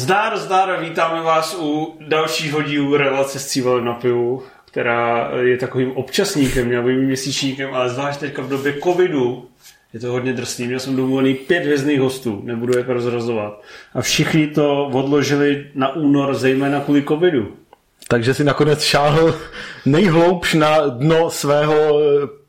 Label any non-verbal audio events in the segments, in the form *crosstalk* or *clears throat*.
Zdár, zdár, vítáme vás u dalšího dílu relace s cívalem na pivu, která je takovým občasníkem, měnovým měsíčníkem, ale zvlášť teďka v době covidu je to hodně drsný. Měl jsem domluvený pět hvězdných hostů, nebudu je rozrazovat. A všichni to odložili na únor, zejména kvůli covidu. Takže si nakonec šáhl nejhloubš na dno svého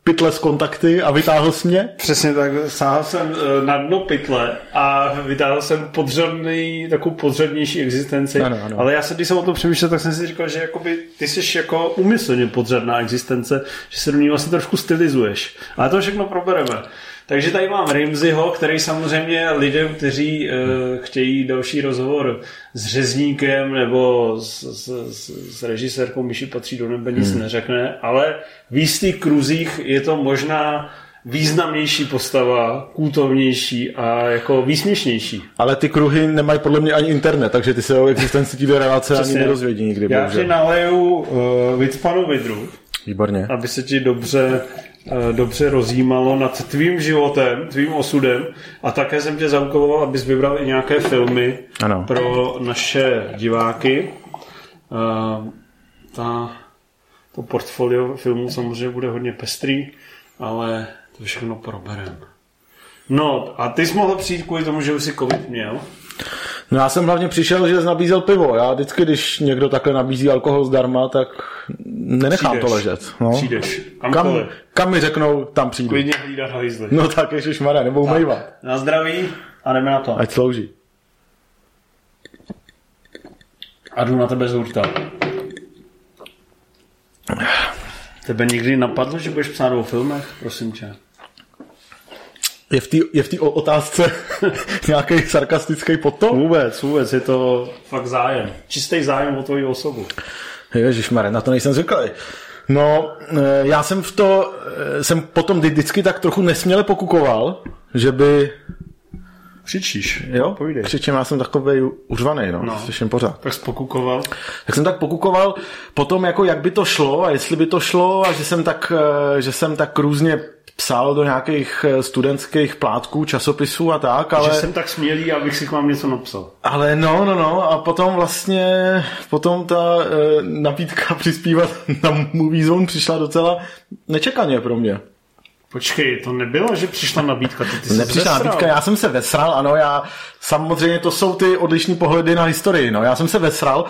pytle s kontakty a vytáhl jsi mě? Přesně tak, sáhl jsem eh, na dno pytle a vytáhl jsem podřadný, takovou podřadnější existenci. Ano, ano. Ale já se, když jsem o tom přemýšlel, tak jsem si říkal, že jakoby ty jsi jako umyslně podřadná existence, že se do ní vlastně trošku stylizuješ. Ale to všechno probereme. Takže tady mám Rimziho, který samozřejmě lidem, kteří uh, chtějí další rozhovor s řezníkem nebo s, s, s, s režisérkou Myši patří do nebe, nic hmm. neřekne, ale v jistých kruzích je to možná významnější postava, kultovnější a jako výsměšnější. Ale ty kruhy nemají podle mě ani internet, takže ty se o existenci té relace ani nedozvědí nikdy. Já ti naleju uh, Vicpanu Vidru. Výborně. Aby se ti dobře dobře rozjímalo nad tvým životem, tvým osudem a také jsem tě zaukoloval, abys vybral i nějaké filmy ano. pro naše diváky. Eh, ta, to portfolio filmů samozřejmě bude hodně pestrý, ale to všechno proberem. No a ty jsi mohl přijít kvůli tomu, že už si covid měl? No já jsem hlavně přišel, že nabízel pivo. Já vždycky, když někdo takhle nabízí alkohol zdarma, tak nenechám Přijdeš. to ležet. No. Přijdeš. Kam, kam mi řeknou, tam přijdu. Klidně hlídat hajzly. No tak, ježišmarja, nebo umývat. Na zdraví a jdeme na to. Ať slouží. A jdu na tebe z hurta. Tebe nikdy napadlo, že budeš psát o filmech? Prosím tě. Je v té je v otázce *laughs* nějaký sarkastický potom? Vůbec, vůbec, je to fakt zájem. Čistý zájem o tvoji osobu. Ježišmarja, na to nejsem zvyklý. No, eh, já jsem v to, eh, jsem potom vždycky tak trochu nesměle pokukoval, že by... Křičíš, jo? Půjdeš. Křičím, já jsem takový uřvaný, no, no. slyším pořád. Tak jsi pokukoval? Tak jsem tak pokukoval potom, jako jak by to šlo a jestli by to šlo a že jsem tak, eh, že jsem tak různě psal do nějakých eh, studentských plátků, časopisů a tak, ale... Že jsem tak smělý, abych si k vám něco napsal. Ale no, no, no, a potom vlastně, potom ta e, nabídka *laughs* přispívat na Movie Zone přišla docela nečekaně pro mě. Počkej, to nebylo, že přišla nabídka, ty, ty Nepřišla nabídka, já jsem se vesral, ano, já samozřejmě to jsou ty odlišní pohledy na historii, no, já jsem se vesral,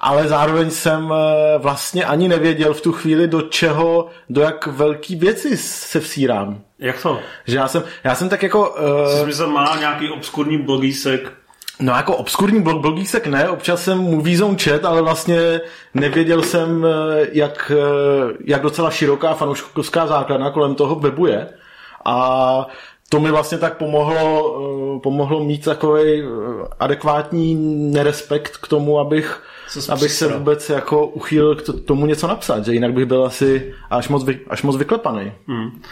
ale zároveň jsem eh, vlastně ani nevěděl v tu chvíli, do čeho, do jak velký věci se vsírám. Jak to? Že já jsem, já jsem tak jako... Uh, Jsi myslel, má nějaký obskurní blogísek, No jako obskurní blog, blogísek ne, občas jsem Movie Zone chat, ale vlastně nevěděl jsem, eh, jak, jak docela široká fanouškovská základna kolem toho webu je. A to mi vlastně tak pomohlo, pomohlo mít takový adekvátní nerespekt k tomu, abych abych se vůbec jako uchýlil k tomu něco napsat, že jinak bych byl asi až moc, vy, až moc vyklepaný. Hmm.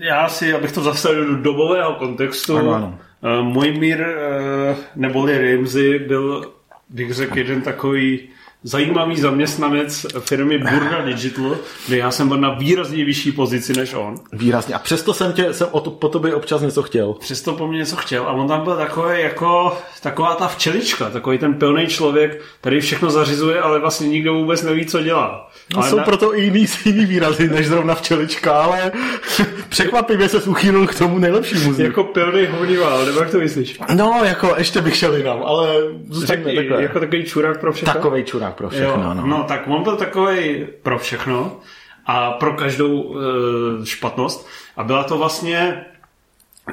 Já si, abych to zastavil do dobového kontextu, ano, ano. Uh, můj mír, uh, neboli Rimzy, byl, bych řekl, jeden takový zajímavý zaměstnanec firmy Burda *laughs* Digital, kde já jsem byl na výrazně vyšší pozici než on. Výrazně. A přesto jsem tě, jsem o to, po tobě občas něco chtěl. Přesto po mně něco chtěl. A on tam byl takový jako, taková ta včelička, takový ten pilný člověk, který všechno zařizuje, ale vlastně nikdo vůbec neví, co dělá. No, jsou na... proto i jiný, *laughs* jiný výrazy než zrovna včelička, ale *laughs* překvapivě se uchýlil k tomu nejlepšímu z Jako pilný hovnival, nebo jak to myslíš? No, jako ještě bych šel jinam, ale zůstaňme takhle. Jako takový čurák pro všechno? Takový čurák pro všechno, jo, no. No, tak on byl takový pro všechno a pro každou uh, špatnost. A byla to vlastně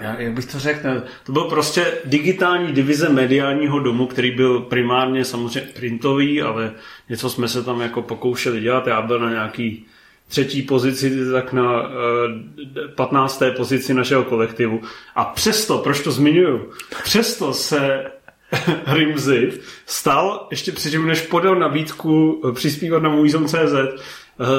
jak bych to řekl, to byl prostě digitální divize mediálního domu, který byl primárně samozřejmě printový, ale něco jsme se tam jako pokoušeli dělat. Já byl na nějaký třetí pozici, tak na eh, 15. pozici našeho kolektivu. A přesto, proč to zmiňuju, přesto se *laughs* Rimzy stal ještě předtím, než podal nabídku eh, přispívat na můj CZ, Eh,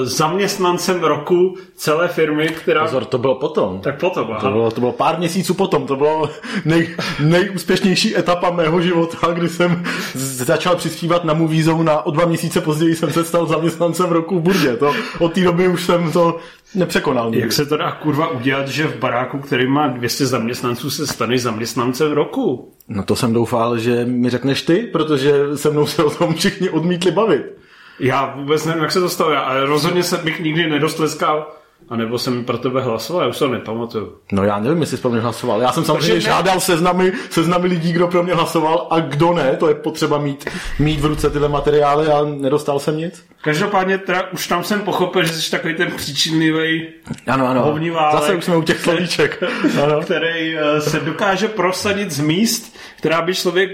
zaměstnancem roku celé firmy, která... Pozor, to bylo potom. Tak potom, aha. To bylo, to bylo pár měsíců potom, to bylo nej, nejúspěšnější etapa mého života, kdy jsem začal přispívat na Movie Zone a o dva měsíce později jsem se stal zaměstnancem roku v Burdě. To, od té doby už jsem to nepřekonal. Nikdy. Jak se to dá kurva udělat, že v baráku, který má 200 zaměstnanců, se stane zaměstnancem roku? No to jsem doufal, že mi řekneš ty, protože se mnou se o tom všichni odmítli bavit. Já vůbec nevím, jak se to stalo, ale rozhodně jsem bych nikdy nedostleskal a nebo jsem pro tebe hlasoval, já už to nepamatuju. No já nevím, jestli jsi pro mě hlasoval. Já jsem samozřejmě ne... žádal seznamy, seznamy lidí, kdo pro mě hlasoval a kdo ne, to je potřeba mít, mít v ruce tyhle materiály a nedostal jsem nic. Každopádně teda už tam jsem pochopil, že jsi takový ten příčinlivý ano, ano. hovniválek, Zase už jsme u těch slovíček. *laughs* ano. který eh, se dokáže prosadit z míst, která by člověk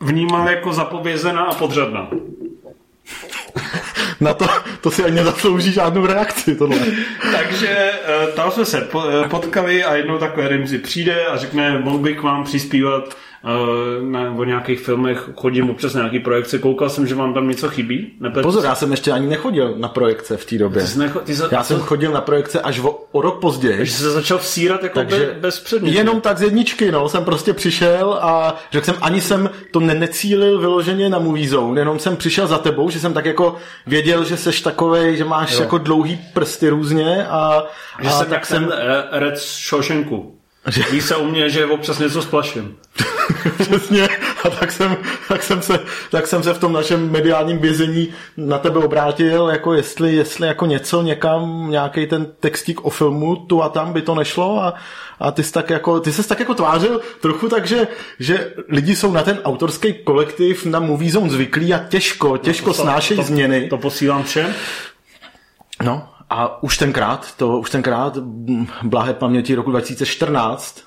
vnímal jako zapovězená a podřadná. *laughs* Na to, to si ani nezaslouží žádnou reakci, tohle. Takže eh, tam jsme se eh, potkali a jednou takové Rimzi přijde a řekne, mohl bych vám přispívat na, o nějakých filmech chodím občas na nějaký projekce, koukal jsem, že vám tam něco chybí. Nepletu Pozor, já jsem ještě ani nechodil na projekce v té době. Ty necho, ty za, já jsem chodil na projekce až o, o rok později. Takže jsi se začal vsírat jako Takže be, bez předmětu. Jenom tak z jedničky, no, jsem prostě přišel a řekl jsem, ani jsem to ne, necílil vyloženě na Movie Zone, jenom jsem přišel za tebou, že jsem tak jako věděl, že seš takovej, že máš jo. jako dlouhý prsty různě a, že a jsem tak jsem... Red Shawshanku. Že... Ví se u mě, že občas něco splaším. *laughs* Přesně. A tak jsem, tak, jsem se, tak jsem se v tom našem mediálním vězení na tebe obrátil, jako jestli, jestli jako něco někam, nějaký ten textík o filmu, tu a tam by to nešlo a, a ty jsi tak jako, ty ses tak jako tvářil trochu tak, že, že lidi jsou na ten autorský kolektiv na Movie Zone zvyklí a těžko, těžko no to, snášejí to, změny. To posílám všem. No, a už tenkrát, to už tenkrát, blahé paměti roku 2014,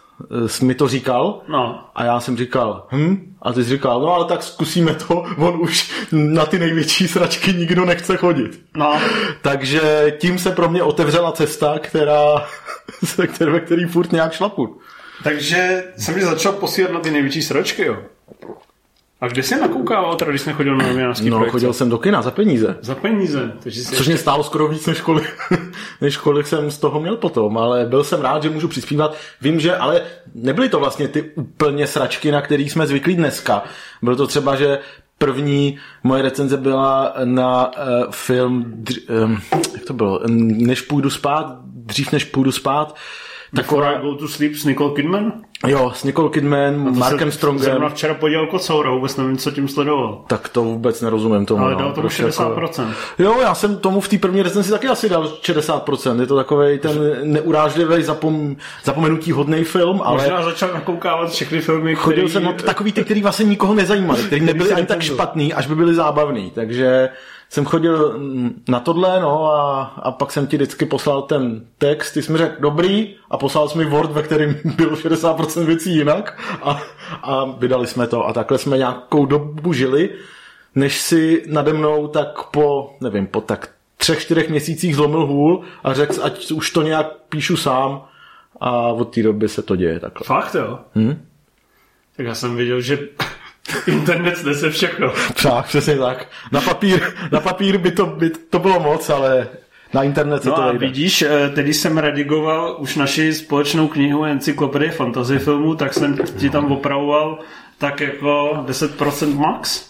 eh, jsi mi to říkal no. a já jsem říkal, hm, a ty jsi říkal, no ale tak zkusíme to, *laughs* on už na ty největší sračky nikdo nechce chodit. No. Takže tím se pro mě otevřela cesta, která, *laughs* se které, který furt nějak šlapu. Takže jsem mi začal posílat na ty největší sračky, jo. A kde jsi nakoukával, teda, když jsi nechodil na novinářský No, projekce? chodil jsem do kina za peníze. Za peníze. Takže jsi Což ještě... mě stálo skoro víc než kolik, *laughs* než kolik jsem z toho měl potom, ale byl jsem rád, že můžu přispívat. Vím, že ale nebyly to vlastně ty úplně sračky, na kterých jsme zvyklí dneska. Bylo to třeba, že první moje recenze byla na uh, film, dř, um, jak to bylo, než půjdu spát, dřív než půjdu spát, Taková... Before I Go to Sleep s Nicole Kidman? Jo, s Nicole Kidman, Markem Strongem. Zrovna včera podělal Kocoura, vůbec nevím, co tím sledoval. Tak to vůbec nerozumím tomu. Ale dal no, tomu 60%. Jako... Jo, já jsem tomu v té první recenzi taky asi dal 60%. Je to takový ten neurážlivý zapom... zapomenutí hodný film, ale... Možná začal nakoukávat všechny filmy, který... Chodil jsem na takový ty, který vlastně nikoho nezajímali, který nebyli ani tak špatný, až by byli zábavný, takže jsem chodil na tohle, no a, a pak jsem ti vždycky poslal ten text, ty jsi mi řekl dobrý a poslal jsi mi Word, ve kterém *laughs* bylo 60% věcí jinak a, a vydali jsme to a takhle jsme nějakou dobu žili, než si nade mnou tak po, nevím, po tak třech, čtyřech měsících zlomil hůl a řekl, ať už to nějak píšu sám a od té doby se to děje takhle. Fakt jo? Hm? Tak já jsem viděl, že Internet snese všechno. Tak, přesně tak. Na papír, na papír by, to, by to bylo moc, ale na internet se no to a vejde. vidíš, eh, tedy jsem redigoval už naši společnou knihu Encyklopedie fantasy filmu, tak jsem ti tam opravoval tak jako 10% max.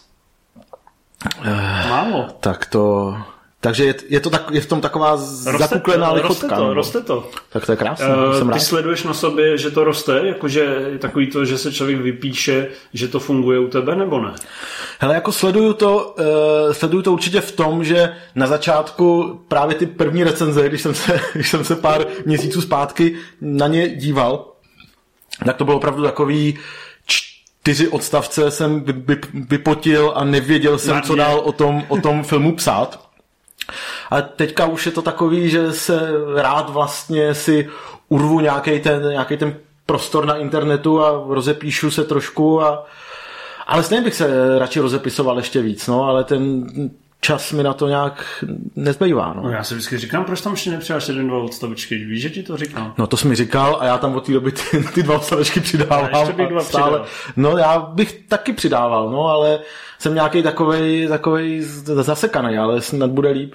Eh, Málo. Tak to, takže je, je, to tak, je v tom taková roste zakuklená to, lichotka. Roste to, roste to. Tak to je krásné. Uh, jsem ty rád. sleduješ na sobě, že to roste? Jakože je takový to, že se člověk vypíše, že to funguje u tebe, nebo ne? Hele, jako sleduju to, uh, sleduju to určitě v tom, že na začátku právě ty první recenze, když jsem se, *laughs* když jsem se pár měsíců zpátky na ně díval, tak to bylo opravdu takový čtyři odstavce jsem vypotil a nevěděl jsem, co dál o tom, o tom filmu psát. A teďka už je to takový, že se rád vlastně si urvu nějaký ten, nějaký ten prostor na internetu a rozepíšu se trošku a ale stejně bych se radši rozepisoval ještě víc, no, ale ten, čas mi na to nějak nezbývá. No. no já si vždycky říkám, proč tam ještě nepřidáš jeden, dva odstavičky, víš, že ti to říkám. No to jsi mi říkal a já tam od té doby ty, ty dva odstavičky přidávám. A ještě bych dva stále, No já bych taky přidával, no ale jsem nějaký takovej, takovej zasekaný, ale snad bude líp.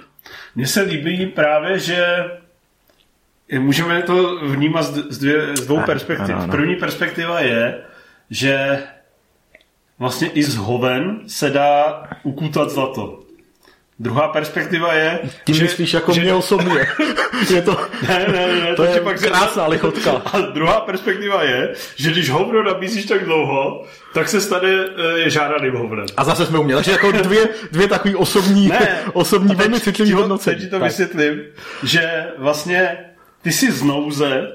Mně se líbí právě, že můžeme to vnímat z, dvě, z dvou perspektiv. Ano, ano. První perspektiva je, že vlastně i z hoven se dá ukutat zlato. Druhá perspektiva je... Ty že, myslíš jako že... mě osobně. *laughs* je to, ne, ne, ne, to, to je pak krásná lichotka. *laughs* A druhá perspektiva je, že když hovno nabízíš tak dlouho, tak se stane e, žádaným hovnem. A zase jsme uměli. Takže jako dvě, dvě takové osobní, ne, *laughs* osobní velmi citlivé hodnocení. Teď ti to tak. vysvětlím, že vlastně ty si z nouze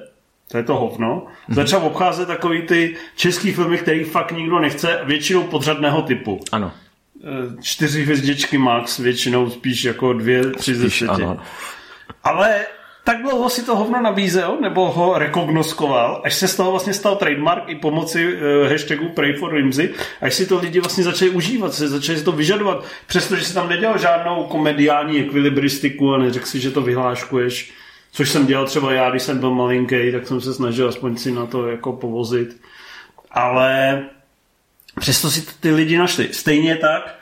to je to hovno, mm-hmm. začal obcházet takový ty český filmy, který fakt nikdo nechce, většinou podřadného typu. Ano. Čtyři hvězdičky max, většinou spíš jako dvě, tři ze deseti. Ale tak dlouho si to hovno nabízel, nebo ho rekognoskoval, až se z toho vlastně stal trademark i pomoci uh, hashtagu Pray for až si to lidi vlastně začali užívat, se začali si to vyžadovat, přestože si tam nedělal žádnou komediální ekvilibristiku a neřekl si, že to vyhláškuješ, což jsem dělal třeba já, když jsem byl malinký, tak jsem se snažil aspoň si na to jako povozit. Ale Přesto si ty lidi našli. Stejně tak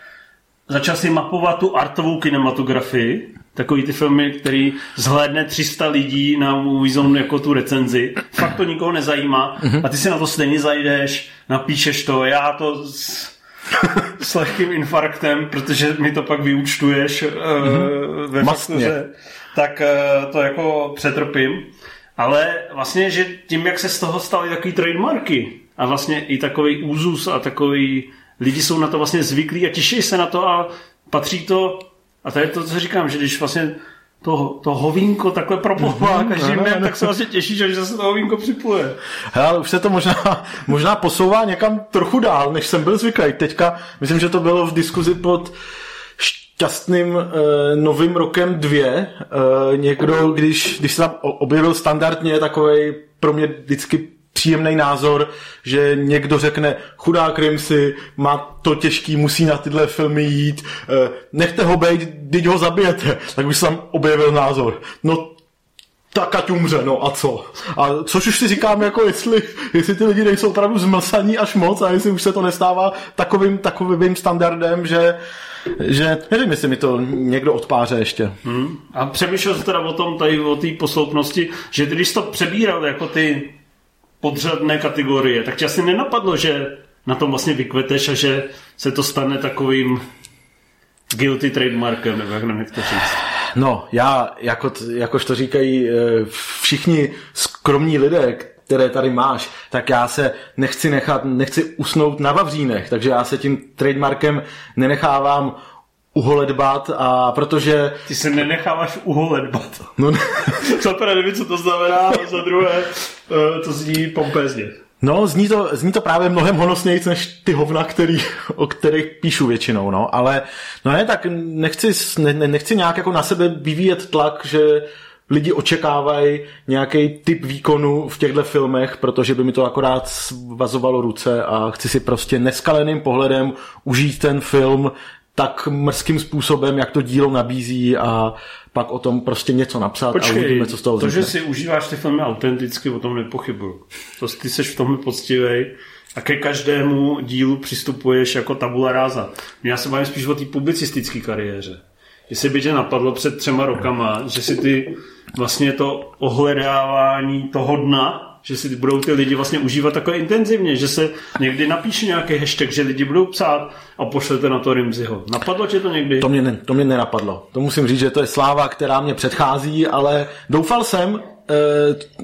začal si mapovat tu artovou kinematografii, takový ty filmy, který zhlédne 300 lidí na Movie Zone jako tu recenzi. Fakt to nikoho nezajímá a ty si na to stejně zajdeš, napíšeš to, já to s, *laughs* s lehkým infarktem, protože mi to pak vyúčtuješ mm-hmm. uh, ve faktuře, tak uh, to jako přetrpím. Ale vlastně, že tím, jak se z toho staly takový trademarky, a vlastně i takový úzus a takový lidi jsou na to vlastně zvyklí a těší se na to a patří to a to je to, co říkám, že když vlastně to, to hovínko takhle proplouvá mm-hmm, každým dnem, tak se vlastně těší, že se to hovínko připuje. Hele, už se to možná, *laughs* možná posouvá někam trochu dál, než jsem byl zvyklý. Teďka, myslím, že to bylo v diskuzi pod šťastným uh, novým rokem dvě. Uh, někdo, když, když se tam objevil standardně takový pro mě vždycky příjemný názor, že někdo řekne, chudák Rimsy, má to těžký, musí na tyhle filmy jít, eh, nechte ho být, teď ho zabijete. Tak se tam objevil názor. No tak ať umře, no a co? A což už si říkám, jako jestli, jestli ty lidi nejsou opravdu zmlsaní až moc a jestli už se to nestává takovým, takovým standardem, že že nevím, jestli mi to někdo odpáře ještě. Hmm. A přemýšlel jsi teda o tom, tady o té posloupnosti, že když jsi to přebíral jako ty podřadné kategorie, tak tě asi nenapadlo, že na tom vlastně vykveteš a že se to stane takovým guilty trademarkem, nebo jak nevím, to říct. No, já, jako, jakož to říkají eh, všichni skromní lidé, které tady máš, tak já se nechci nechat, nechci usnout na vavřínech, takže já se tím trademarkem nenechávám uholedbat a protože... Ty se nenecháváš uholedbat. No ne. *laughs* za prvé nevím, co to znamená, za druhé eh, to zní pompézně. No, zní to, zní to právě mnohem honosněji než ty hovna, který, o kterých píšu většinou, no, ale no ne, tak nechci, ne, nechci nějak jako na sebe vyvíjet tlak, že lidi očekávají nějaký typ výkonu v těchto filmech, protože by mi to akorát svazovalo ruce a chci si prostě neskaleným pohledem užít ten film tak mrzkým způsobem, jak to dílo nabízí a pak o tom prostě něco napsat Počkej, a uvidíme, co z toho to, že si užíváš ty filmy autenticky, o tom nepochybuju. To ty seš v tomhle poctivej a ke každému dílu přistupuješ jako tabula ráza. Já se bavím spíš o té publicistické kariéře. Jestli by tě napadlo před třema rokama, že si ty vlastně to ohledávání toho dna že si budou ty lidi vlastně užívat takhle intenzivně, že se někdy napíše nějaký hashtag, že lidi budou psát a pošlete na to Rimziho. Napadlo tě to někdy? To mě, ne, to mě nenapadlo. To musím říct, že to je sláva, která mě předchází, ale doufal jsem, eh,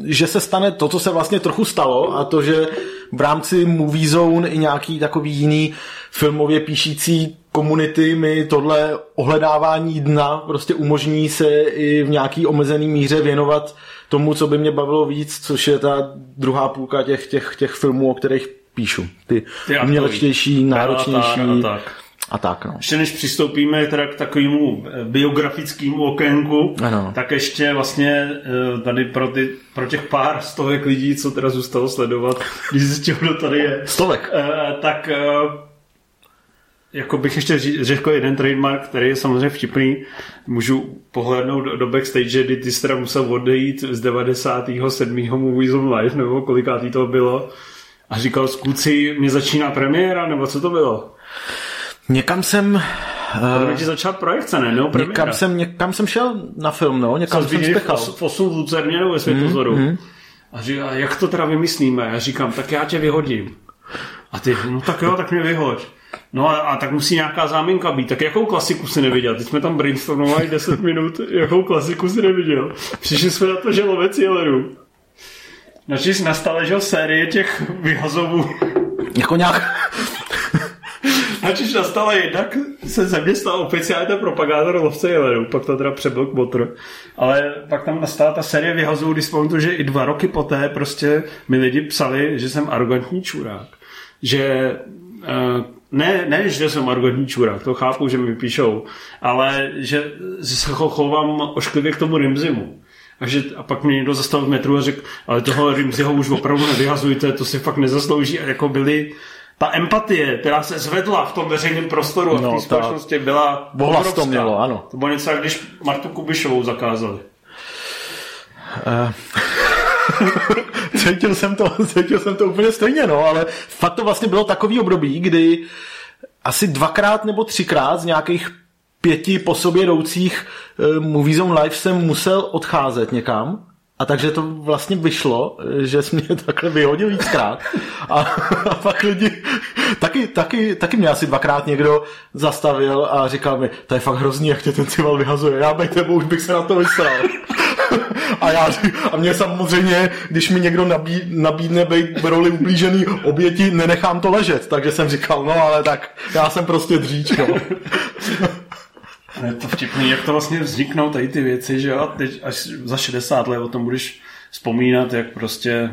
že se stane to, co se vlastně trochu stalo a to, že v rámci Movie Zone i nějaký takový jiný filmově píšící komunity mi tohle ohledávání dna prostě umožní se i v nějaký omezený míře věnovat tomu, co by mě bavilo víc, což je ta druhá půlka těch, těch, těch filmů, o kterých píšu. Ty, Ty umělečtější, náročnější. A tak. A tak, no. Ještě než přistoupíme teda k takovému eh, biografickému okénku, ano. tak ještě vlastně eh, tady pro, ty, pro těch pár stovek lidí, co teda zůstalo sledovat, když zjistil, kdo tady je. Stovek. Eh, tak jako bych ještě řekl jeden trademark, který je samozřejmě vtipný. Můžu pohlednout do, do backstage, kdy ty teda musel odejít z 97. Movies on Life, nebo kolikátý to bylo. A říkal, skůci, mě začíná premiéra, nebo co to bylo? Někam jsem... Uh, ti začal projekce, ne? Nebo premiéra. Někam jsem, někam jsem šel na film, no. Někam Co jsem spěchal. V 8 v Lucerně nebo ve Světozoru. Mm, mm. A říká, jak to teda vymyslíme? Já říkám, tak já tě vyhodím. A ty, no tak jo, tak mě vyhoď. No a, a tak musí nějaká záminka být. Tak jakou klasiku si neviděl? Teď jsme tam brainstormovali 10 minut, jakou klasiku si neviděl. Přišli jsme na to, že lovec jeleru. Načíž nastala, že série těch vyhazovů. Jako nějak... Načíž nastala jednak, se ze mě stal oficiálně ten propagátor lovce jeleru, pak to teda přebyl k botr. Ale pak tam nastala ta série vyhazovů, když to, že i dva roky poté prostě mi lidi psali, že jsem arrogantní čurák. Že ne, ne, že jsem arrogantní čurák, to chápu, že mi píšou, ale že se chovám ošklivě k tomu Rimzimu. A, že, a pak mě někdo zastavil v metru a řekl, ale toho Rimziho už opravdu nevyhazujte, to si fakt nezaslouží. A jako byli, ta empatie, která se zvedla v tom veřejném prostoru a v no, té společnosti byla obrovská. to mělo, ano. To bylo něco, jak když Martu Kubišovou zakázali. Uh. *laughs* cítil, jsem to, cítil jsem to úplně stejně, no, ale fakt to vlastně bylo takový období, kdy asi dvakrát nebo třikrát z nějakých pěti po sobě jdoucích uh, Movie Zone Live jsem musel odcházet někam a takže to vlastně vyšlo, že jsi mě *laughs* takhle vyhodil víckrát. A, a pak lidi, taky, taky, taky mě asi dvakrát někdo zastavil a říkal mi, to je fakt hrozný, jak tě ten cival vyhazuje. Já bych tebou už bych se na to vysral. *laughs* A, já, a mě samozřejmě, když mi někdo nabí, nabídne být v roli ublížený oběti, nenechám to ležet. Takže jsem říkal, no ale tak já jsem prostě dříč, no. *laughs* *laughs* Je to vtipný, jak to vlastně vzniknou tady ty věci, že jo, teď až za 60 let o tom budeš vzpomínat, jak prostě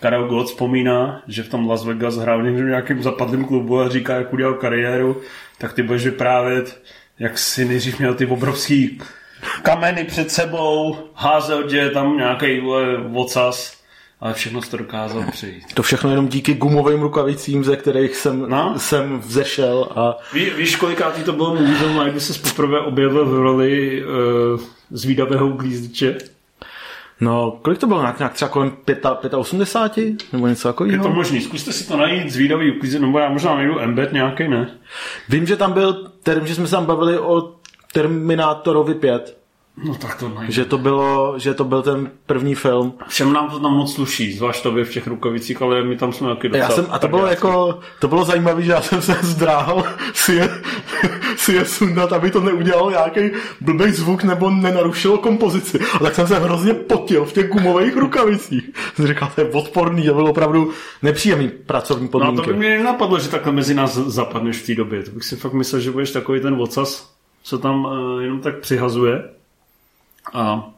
Karel Gott vzpomíná, že v tom Las Vegas hrál v nějakém zapadlém klubu a říká, jak udělal kariéru, tak ty budeš vyprávět, jak si nejdřív měl ty obrovský kameny před sebou, házel tě tam nějaký vocas, ale všechno to dokázal přejít. To všechno jenom díky gumovým rukavicím, ze kterých jsem, no? jsem vzešel. A... Ví, víš, kolikátý to bylo můžeme, kdy se poprvé objevil v roli uh, zvídavého uklízdiče? No, kolik to bylo? Nějak třeba kolem 85? Nebo něco takového? Je to možný. Zkuste si to najít, zvídavý uklízdič, nebo já možná najdu embed nějaký, ne? Vím, že tam byl term, že jsme se tam bavili o Terminátorovi 5. No tak to najde. Že to, bylo, že to byl ten první film. Všem nám to tam moc sluší, zvlášť tobě v těch rukavicích, ale my tam jsme taky docela... Já jsem, a to bylo jako, to bylo zajímavé, že já jsem se zdráhal *laughs* si je, si je sundat, aby to neudělalo nějaký blbý zvuk nebo nenarušilo kompozici. A tak jsem se hrozně potil v těch gumových rukavicích. Jsem říkal, to je odporný, to bylo opravdu nepříjemný pracovní podmínky. No to by mě nenapadlo, že takhle mezi nás zapadneš v té době. To bych si fakt myslel, že budeš takový ten vocas, co tam uh, jenom tak přihazuje. A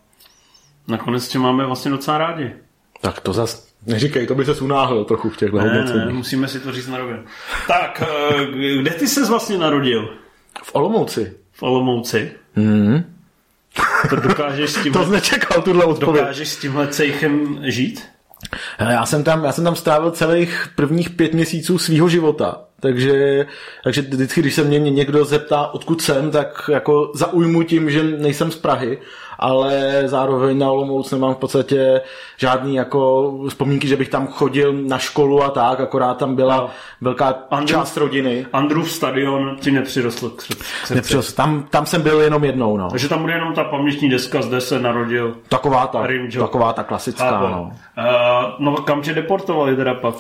nakonec tě máme vlastně docela rádi. Tak to zas neříkej, to by se unáhl trochu v těchto ne, ne, musíme si to říct na rovinu. Tak, eh, kde ty se vlastně narodil? V Olomouci. V Olomouci? Mm. To dokážeš s *laughs* tímhle, to nečekal, tuhle odpověď. Dokážeš s tímhle cejchem žít? Já jsem, tam, já jsem tam strávil celých prvních pět měsíců svého života. Takže, takže vždycky, když se mě někdo zeptá, odkud jsem, tak jako zaujmu tím, že nejsem z Prahy ale zároveň na Olomouc nemám v podstatě žádný jako vzpomínky, že bych tam chodil na školu a tak, akorát tam byla no. velká Andrew, část rodiny. Andrův stadion ti nepřirostl k Nepřirostl. Tam, tam jsem byl jenom jednou. No. Takže tam bude jenom ta pamětní deska, zde se narodil Taková ta, taková ta klasická. Chápu. No. Uh, no kam tě deportovali teda pak?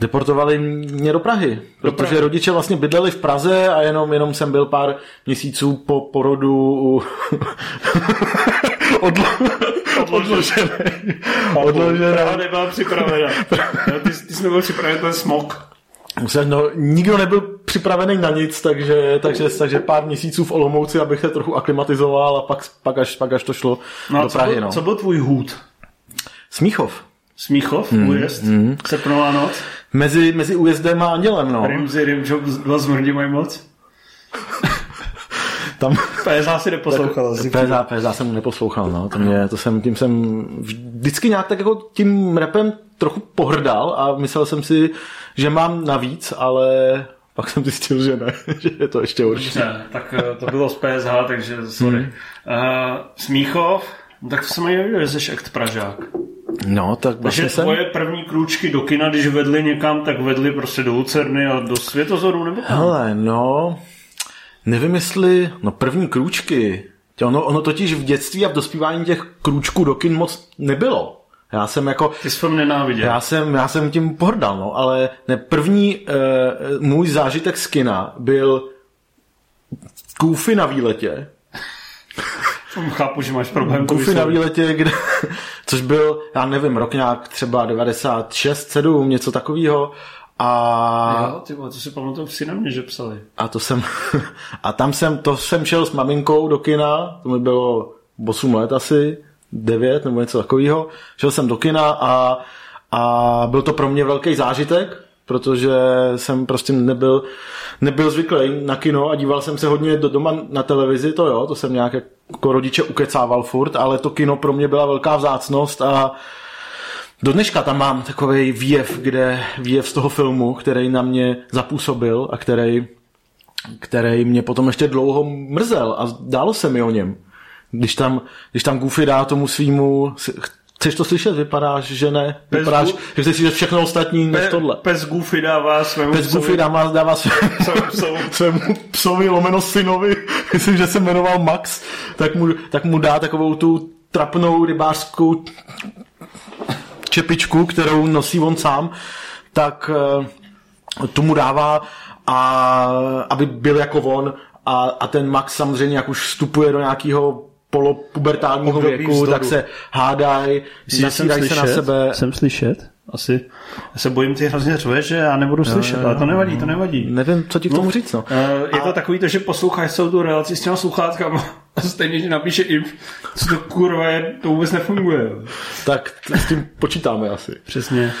Deportovali mě do Prahy, do protože rodiče vlastně bydleli v Praze a jenom, jenom jsem byl pár měsíců po porodu u... *laughs* Odlo... odložený. Odložený. Praha nebyla připravena. ty, ty jsi nebyl připraven ten smog. No, nikdo nebyl připravený na nic, takže, takže, takže pár měsíců v Olomouci, abych se trochu aklimatizoval a pak, pak, až, pak až to šlo no, do Prahy. Co byl, no. co byl tvůj hůd? Smíchov. Smíchov, mm, újezd, mm. Srpnová noc. Mezi, mezi újezdem a andělem, no. Rimzy, Rimžok, dva zmrdí mají moc. *laughs* Tam... PSA si neposlouchal. PSA, PSA jsem neposlouchal, no. To, mě, to jsem, tím jsem vždycky nějak tak jako tím repem trochu pohrdal a myslel jsem si, že mám navíc, ale Pak jsem zjistil, že ne, *laughs* že je to ještě horší. Ne, tak eh, to bylo z PSH, takže sorry. Hmm. Uh, Smíchov, tak to jsem ani nevěděl, že jsi akt Pražák. No, tak Takže vlastně tvoje jsem... první krůčky do kina, když vedli někam, tak vedli prostě do Lucerny a do Světozoru, nebo tam? Hele, no, nevím jestli, no první krůčky, ono, ono totiž v dětství a v dospívání těch krůčků do kin moc nebylo. Já jsem jako... Ty jsi nenáviděl. Já jsem, já jsem tím pohrdal, no, ale ne, první uh, můj zážitek z kina byl Goofy na výletě. *laughs* Chápu, že máš problém. Goofy na výletě, kde, což byl, já nevím, rok nějak třeba 96, 7, něco takového. A... Jo, ty to si pamatuju v mě, že psali. A to jsem, *laughs* a tam jsem, to jsem šel s maminkou do kina, to mi bylo 8 let asi, 9 nebo něco takového. Šel jsem do kina a, a byl to pro mě velký zážitek, protože jsem prostě nebyl, nebyl zvyklý na kino a díval jsem se hodně do doma na televizi, to jo, to jsem nějak jako rodiče ukecával furt, ale to kino pro mě byla velká vzácnost a do dneška tam mám takový výjev, kde výjev z toho filmu, který na mě zapůsobil a který, který mě potom ještě dlouho mrzel a dálo se mi o něm. Když tam, když tam Goofy dá tomu svýmu Chceš to slyšet? Vypadáš, že ne? Vypadáš, že chceš slyšet všechno ostatní než tohle. Pes Goofy dává svému Pes Goofy dává, dává svému, *laughs* svému psovi lomeno synovi, *laughs* myslím, že se jmenoval Max, tak mu, tak mu dá takovou tu trapnou rybářskou čepičku, kterou nosí on sám, tak uh, tu mu dává a aby byl jako on a, a ten Max samozřejmě jak už vstupuje do nějakého polopubertálního věku, vzdoru. tak se hádají, nasírají se na sebe. Jsem slyšet? Asi. Já se bojím, ty hrozně řve, že já nebudu slyšet, jo, jo, ale to nevadí, to nevadí. Nevím, co ti k tomu no, říct, no. Uh, je a... to takový to, že posloucháš celou tu relaci s těma sluchátkama a *laughs* stejně ti napíše i, co to kurva je, to vůbec nefunguje. Tak s tím počítáme asi. Přesně.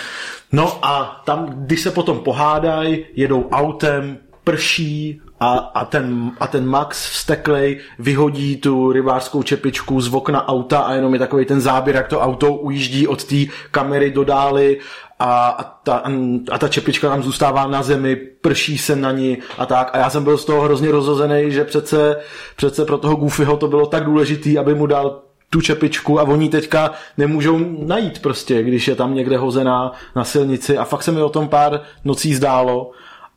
No a tam, když se potom pohádají, jedou autem, prší a, a, ten, a ten Max vsteklej vyhodí tu rybářskou čepičku z okna auta a jenom je takový ten záběr, jak to auto ujíždí od té kamery do dály a, a, ta, a ta čepička tam zůstává na zemi, prší se na ní a tak. A já jsem byl z toho hrozně rozhozený, že přece, přece pro toho Goofyho to bylo tak důležitý, aby mu dal tu čepičku a oni teďka nemůžou najít prostě, když je tam někde hozená na silnici a fakt se mi o tom pár nocí zdálo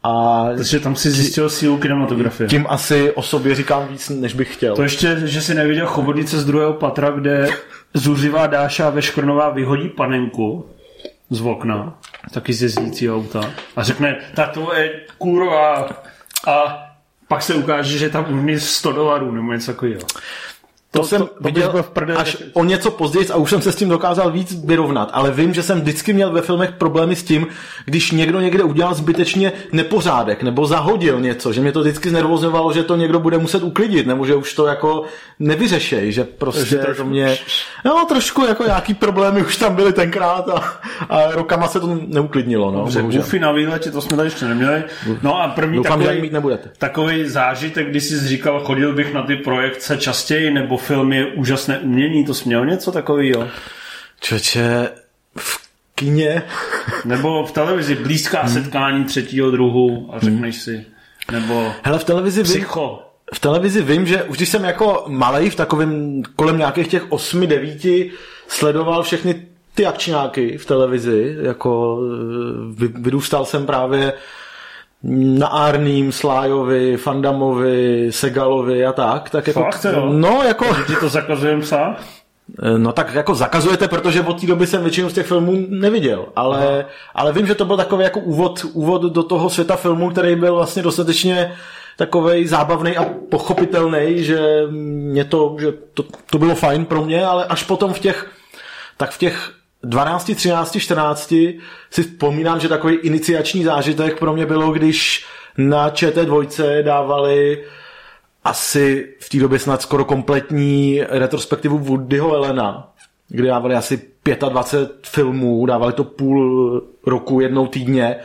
a Takže tam si zjistil sílu kinematografie. Tím asi o sobě říkám víc, než bych chtěl. To ještě, že si neviděl chobotnice z druhého patra, kde zuřivá Dáša Veškrnová vyhodí panenku z okna, taky ze jezdícího auta a řekne, tak to je kurva a pak se ukáže, že tam uvnitř 100 dolarů nebo něco takového. To, to jsem to, to viděl v prdeli, až o něco později a už jsem se s tím dokázal víc vyrovnat, ale vím, že jsem vždycky měl ve filmech problémy s tím, když někdo někde udělal zbytečně nepořádek nebo zahodil něco, že mě to vždycky znervozňovalo, že to někdo bude muset uklidit, nebo že už to jako nevyřešej, že prostě že trošku... to mě... No trošku jako nějaký problémy už tam byly tenkrát a, a rokama se to neuklidnilo. No, Dobře, Buffy na výletě, to jsme tady ještě neměli. No a první Doufám, takový, mít nebudete. takový zážitek, kdy jsi říkal, chodil bych na ty projekce častěji, nebo film je úžasné umění, to směl něco takového? Čoče, v kině? *laughs* Nebo v televizi blízká hmm. setkání třetího druhu a řekneš si. Nebo Hele, v televizi psycho. Vím, v televizi vím, že už když jsem jako malej v takovém kolem nějakých těch 8-9 sledoval všechny ty akčňáky v televizi, jako eh, vyrůstal jsem právě na Arným, Slájovi, Fandamovi, Segalovi a tak. tak jako, Fakt, jo? No, jako... Ti to zakazujem psa? No tak jako zakazujete, protože od té doby jsem většinu z těch filmů neviděl, ale, ale vím, že to byl takový jako úvod, úvod do toho světa filmu, který byl vlastně dostatečně takový zábavný a pochopitelný, že mě to, že to, to bylo fajn pro mě, ale až potom v těch, tak v těch 12, 13, 14 si vzpomínám, že takový iniciační zážitek pro mě bylo, když na ČT2 dávali asi v té době snad skoro kompletní retrospektivu Woodyho Elena, kde dávali asi 25 filmů, dávali to půl roku jednou týdně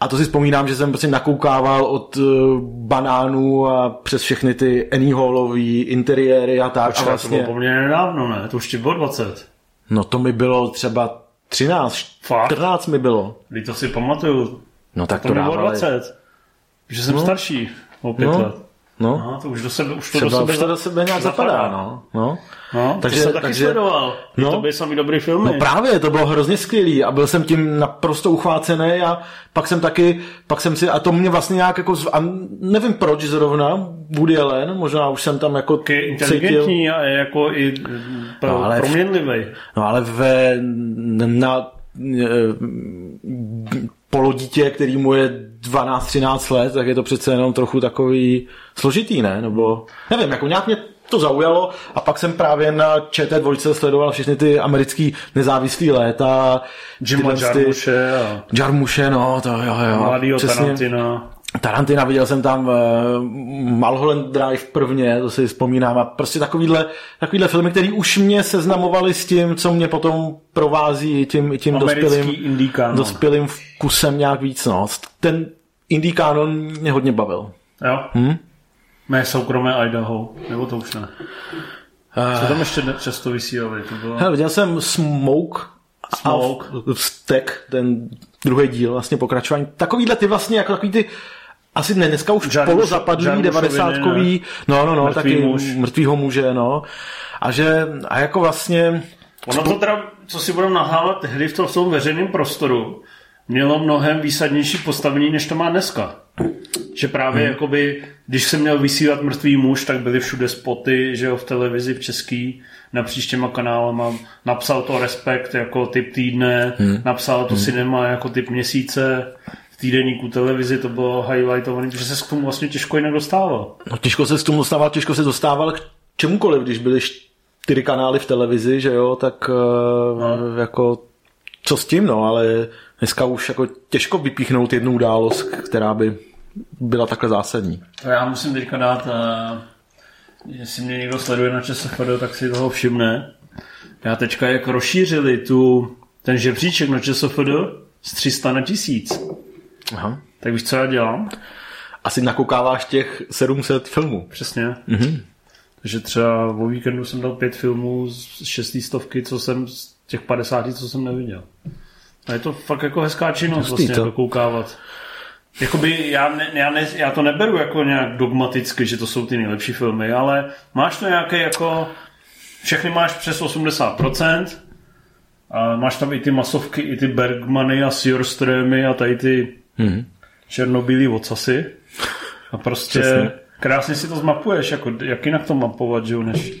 a to si vzpomínám, že jsem prostě nakoukával od uh, banánů a přes všechny ty Annie Hallový interiéry a tak. Počkej, a vlastně... to bylo poměrně nedávno, ne? To už ti bylo 20. No to mi bylo třeba 13, Fakt? 14 mi bylo. Když to si pamatuju. No tak to, to dávali. 20. Že jsem no. starší o pět no. let. No. no. to už do sebe, už to Třeba do sebe, už to do sebe nějak zapadá, zapadá no. no. No, takže, to jsem taky takže, sledoval. No, to byly samý dobrý filmy. No právě, to bylo hrozně skvělý a byl jsem tím naprosto uchvácený a pak jsem taky, pak jsem si, a to mě vlastně nějak jako, a nevím proč zrovna, Woody Allen, možná už jsem tam jako Taky inteligentní cítil. a je jako i pro, no, ale proměnlivý. No ale ve, na, polodítě, který mu je 12-13 let, tak je to přece jenom trochu takový složitý, ne? Nebo nevím, jako nějak mě to zaujalo a pak jsem právě na ČT2 sledoval všechny ty americký nezávislý léta. Jima Jarmuše. A... Jarmuše, no, to jo, jo. Mladýho přesně. Tarantina. Tarantina, viděl jsem tam uh, Mulholland Drive prvně, to si vzpomínám, a prostě takovýhle, takovýhle filmy, které už mě seznamovaly s tím, co mě potom provází tím, tím dospělým, dospělým vkusem nějak víc. No. Ten indie kanon mě hodně bavil. Jo? Hm? Mé soukromé Idaho, nebo to už ne? Co tam ještě často vysílali? To bylo... Hele, viděl jsem Smoke, Smoke. A Stek, ten druhý díl, vlastně pokračování. Takovýhle ty vlastně, jako takový ty asi ne, dneska už Žádný, polozapadlý, devadesátkový, no, no, no, mrtvý taky muž. mrtvýho muže, no. A že, a jako vlastně... Ono to teda, co si budeme nahávat, tehdy v tom, v tom veřejném prostoru, mělo mnohem výsadnější postavení, než to má dneska. Že právě hmm. jakoby, když se měl vysílat mrtvý muž, tak byly všude spoty, že jo, v televizi v český, na příštěma kanálama. Napsal to Respekt jako typ týdne, hmm. napsal to hmm. Cinema jako typ měsíce, týdenníku televizi to bylo highlightované, že se k tomu vlastně těžko jinak dostával. No těžko se k tomu dostával, těžko se dostával k čemukoliv, když byly čtyři kanály v televizi, že jo, tak eh, no. jako co s tím, no, ale dneska už jako těžko vypíchnout jednu událost, která by byla takhle zásadní. Já musím teďka dát, uh, jestli mě někdo sleduje na ČSFD, tak si toho všimne. Já teďka jak rozšířili tu, ten žebříček na ČSFD z 300 na 1000. Aha. Tak víš, co já dělám? Asi nakoukáváš těch 700 filmů. Přesně. Mhm. Takže třeba o víkendu jsem dal pět filmů z šestý stovky, co jsem z těch 50, co jsem neviděl. A je to fakt jako hezká činnost vlastně to. dokoukávat. Jakoby já, ne, já, ne, já to neberu jako nějak dogmaticky, že to jsou ty nejlepší filmy, ale máš to nějaké jako... Všechny máš přes 80%, a máš tam i ty masovky, i ty Bergmany a Sjorströmy a tady ty mm-hmm. černobílý ocasy. A prostě Přesně. krásně si to zmapuješ, jako, jak jinak to mapovat, že jo, než...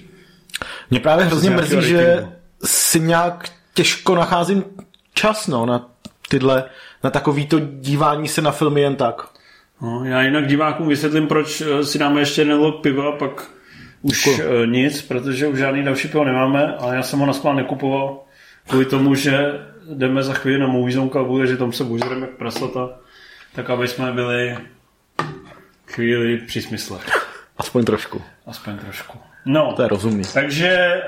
Mě právě hrozně mrzí, že si nějak těžko nacházím čas no, na tyhle, na takovýto dívání se na filmy jen tak. No, já jinak divákům vysvětlím, proč eh, si dáme ještě jeden piva, pak už Děkuji. Eh, nic, protože už žádný další pivo nemáme, ale já jsem ho na nekupoval kvůli tomu, že jdeme za chvíli na Movie a bude, že tam se bužreme jak prasata, tak aby jsme byli chvíli při smyslech. Aspoň trošku. Aspoň trošku. No, to je rozumný. Takže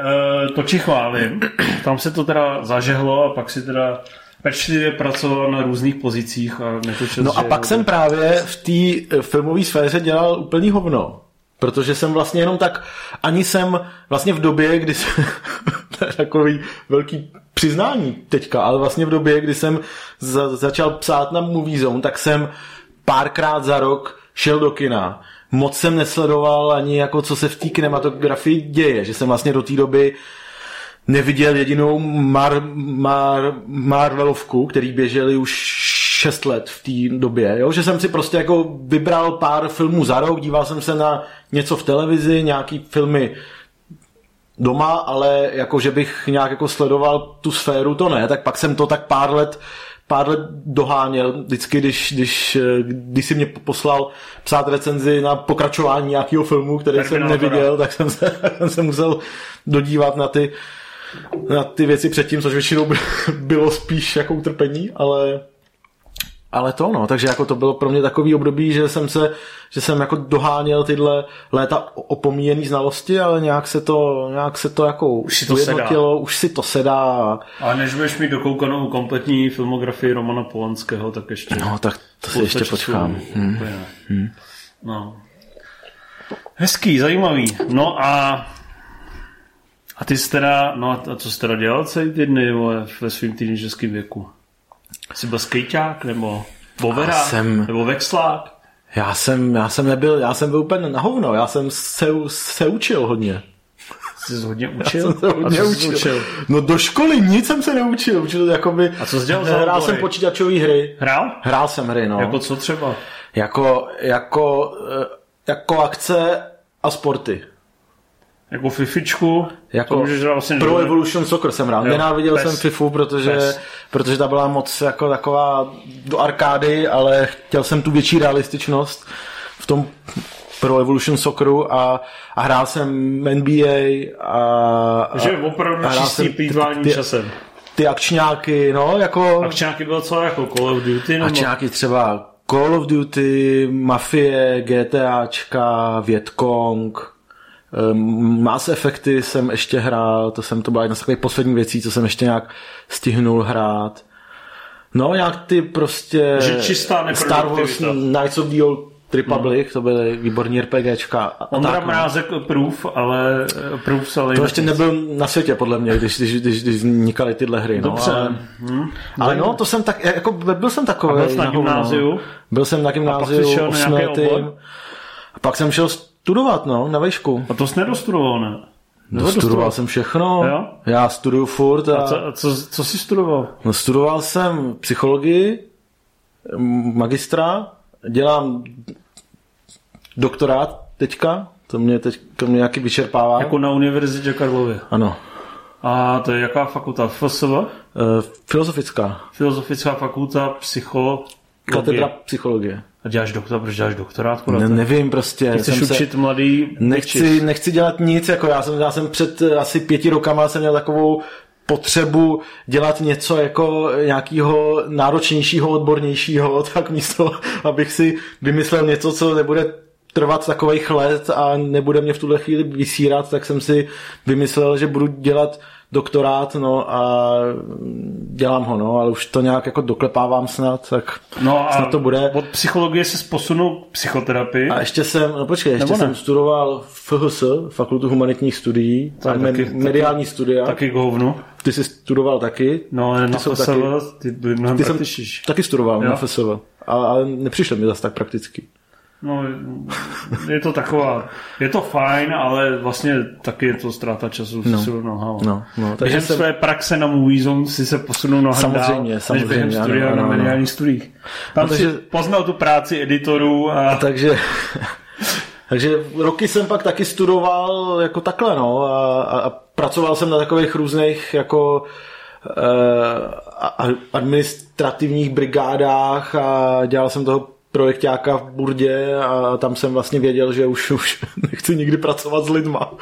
uh, to či chválím. Tam se to teda zažehlo a pak si teda pečlivě pracoval na různých pozicích a netočil, No a pak jsem právě v té eh, filmové sféře dělal úplný hovno. Protože jsem vlastně jenom tak, ani jsem vlastně v době, kdy jsem, *laughs* to je takový velký přiznání teďka, ale vlastně v době, kdy jsem za, začal psát na Movie Zone, tak jsem párkrát za rok šel do kina. Moc jsem nesledoval ani jako co se v té kinematografii děje, že jsem vlastně do té doby neviděl jedinou Mar, Mar, Marvelovku, který běželi už 6 let v té době, jo? že jsem si prostě jako vybral pár filmů za rok, díval jsem se na něco v televizi, nějaký filmy doma, ale jako že bych nějak jako sledoval tu sféru, to ne, tak pak jsem to tak pár let pár let doháněl, vždycky, když, když, když si mě poslal psát recenzi na pokračování nějakého filmu, který Terminatora. jsem neviděl, tak jsem se, *laughs* jsem se musel dodívat na ty, na ty věci předtím, což většinou bylo spíš jako utrpení, ale ale to no, takže jako to bylo pro mě takový období, že jsem se, že jsem jako doháněl tyhle léta opomíjený znalosti, ale nějak se to, nějak se to jako už si to sedá. už si to sedá. A než budeš mít dokoukanou kompletní filmografii Romana Polanského, tak ještě... No, tak to si ještě počkám. Hmm. Hmm. No. Hezký, zajímavý. No a a ty jsi teda, no a co jsi teda dělal celý ty dny ve svým teenagerském věku? Jsi byl skejťák, nebo bovera, jsem... nebo vexlák? Já jsem, já jsem nebyl, já jsem byl úplně na hovno, já jsem se, se učil hodně. Jsi se hodně učil? Já jsem se hodně a co učil. Učil? No do školy nic jsem se neučil. Učil jakoby, A co jsi dělal za Hrál jsem počítačové hry. Hrál? Hrál jsem hry, no. Jako co třeba? jako, jako, eh, jako akce a sporty. Jako fifičku? Jako to můžeš vlastně Pro dole. Evolution Soccer jsem hrál. Jo, Nenáviděl PES. jsem FIFU, protože, PES. protože ta byla moc jako taková do arkády, ale chtěl jsem tu větší realističnost v tom Pro Evolution Socceru a, a hrál jsem NBA a, a, Že opravdu a čistý plýtvání ty, časem. ty akčňáky, no, jako... Akčňáky bylo co jako Call of Duty? Nebo... Akčňáky třeba Call of Duty, Mafie, GTAčka, Vietcong, Mass Effecty jsem ještě hrál, to jsem to byla jedna z takových posledních věcí, co jsem ještě nějak stihnul hrát. No, nějak ty prostě... Že čistá Star Wars. Knights of the Old Republic, to byly výborní RPGčka. A, a Ondra tak, no. Mrázek Proof, ale Proof ale To ještě nebyl na světě, podle mě, když, když, když, když vznikaly tyhle hry. Dobře. No, ale, Hm. ale no, to jsem tak, jako byl jsem takový. A byl jsi na gymnáziu? Byl jsem na pak gymnáziu, jsi šel na? A pak jsem šel studovat, no, na vejšku. A to jsi nedostudoval, ne? No, studoval dostudoval? jsem všechno. Jo? Já studuju furt. A, A co, a co, co jsi studoval? No, studoval jsem psychologii, magistra, dělám doktorát teďka, to mě teď to mě nějaký vyčerpává. Jako na Univerzitě Karlově. Ano. A to je jaká fakulta? FSV? E, filozofická. Filozofická fakulta, psycho... Katedra psychologie. A děláš doktor, proč děláš doktorát? Ne, nevím prostě. Chceš jsem se- učit mladý Nechci, nechci dělat nic, jako já jsem, já jsem před asi pěti rokama jsem měl takovou potřebu dělat něco jako nějakého náročnějšího, odbornějšího, *laughs* tak místo, abych si vymyslel něco, co nebude trvat takových let a nebude mě v tuhle chvíli vysírat, tak jsem si vymyslel, že budu dělat doktorát, no a dělám ho, no, ale už to nějak jako doklepávám snad, tak No a snad to bude. od psychologie se posunul k psychoterapii. A ještě jsem, no počkej, ještě jsem studoval FHS, Fakultu humanitních studií, je a me- taky- mediální studia. Taky hovnu. Ty jsi studoval taky? No, ale na FSV taky- ty byly mnohem Ty jsem taky studoval Jo. na FSV, ale, ale nepřišlo mi zase tak prakticky. No, je to taková, je to fajn, ale vlastně taky je to ztráta času no. si nohama. No, no, takže Během jsem, své praxe na Movie Zone si se posunul mnohem Samozřejmě, dál, samozřejmě, než během studia ano, na mediálních studiích. Tam No, si takže- poznal tu práci editorů a takže, *laughs* takže roky jsem pak taky studoval jako takhle, no, a, a, a pracoval jsem na takových různých jako eh, a- a- administrativních brigádách a dělal jsem toho projektáka v Burdě a tam jsem vlastně věděl, že už, už *laughs* nechci nikdy pracovat s lidma.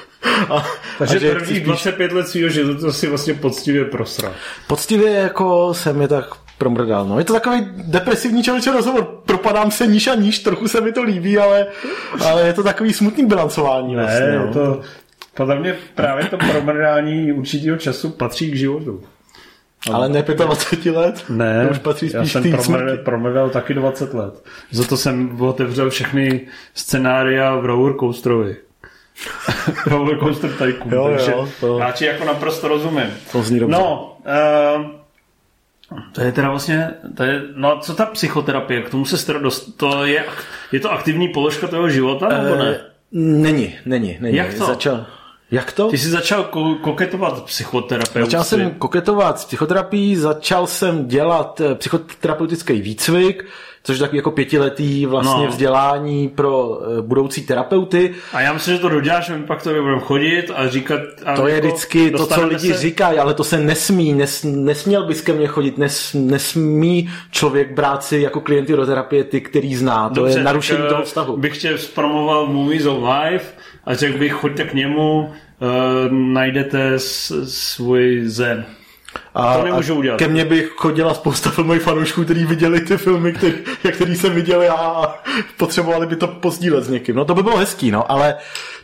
A, takže a že prvních spíš 25 let svého života to si vlastně poctivě prosral. Poctivě jako jsem je tak promrdal. No. Je to takový depresivní člověče rozhovor. Propadám se níž a níž, trochu se mi to líbí, ale, ale je to takový smutný bilancování. vlastně, Ne, no. je to, podle mě právě to promrdání určitého času patří k životu. Ale ne 25 let? Ne, To už patří já spíš jsem promrdal, smrti. promrdal taky 20 let. Za to jsem otevřel všechny scénária v Roller Coasterovi. *laughs* Roller Coaster Tycoon, Jo, takže jo, to- já ti jako naprosto rozumím. To zní dobře. No, uh, to je teda vlastně, to je, no a co ta psychoterapie, k tomu se teda dost, to je, je to aktivní položka tvého života, nebo ne? Eh, Není, není, není. Jak to? Začal, jak to? Ty jsi začal ko- koketovat psychoterapeuty. Začal jsem koketovat s psychoterapií, začal jsem dělat eh, psychoterapeutický výcvik, což je takový jako pětiletý vlastně No. vzdělání pro eh, budoucí terapeuty. A já myslím, že to doděláš, my pak to budeme chodit a říkat... A To je jako vždycky to, co lidi se- říkají, ale to se nesmí, nes, nesměl bys ke mně chodit, nes, nesmí člověk brát si jako klienty do terapie ty, který zná, to Dobře, je narušení eh, toho vztahu. Bych tě zpromoval Movies on Live a řekl bych, choďte k němu, uh, najdete s, svůj zen. A, to nemůžu a udělat. Ke mně by chodila spousta filmových fanoušků, kteří viděli ty filmy, který, jak který jsem viděl já a potřebovali by to pozdílet s někým. No to by bylo hezký, no, ale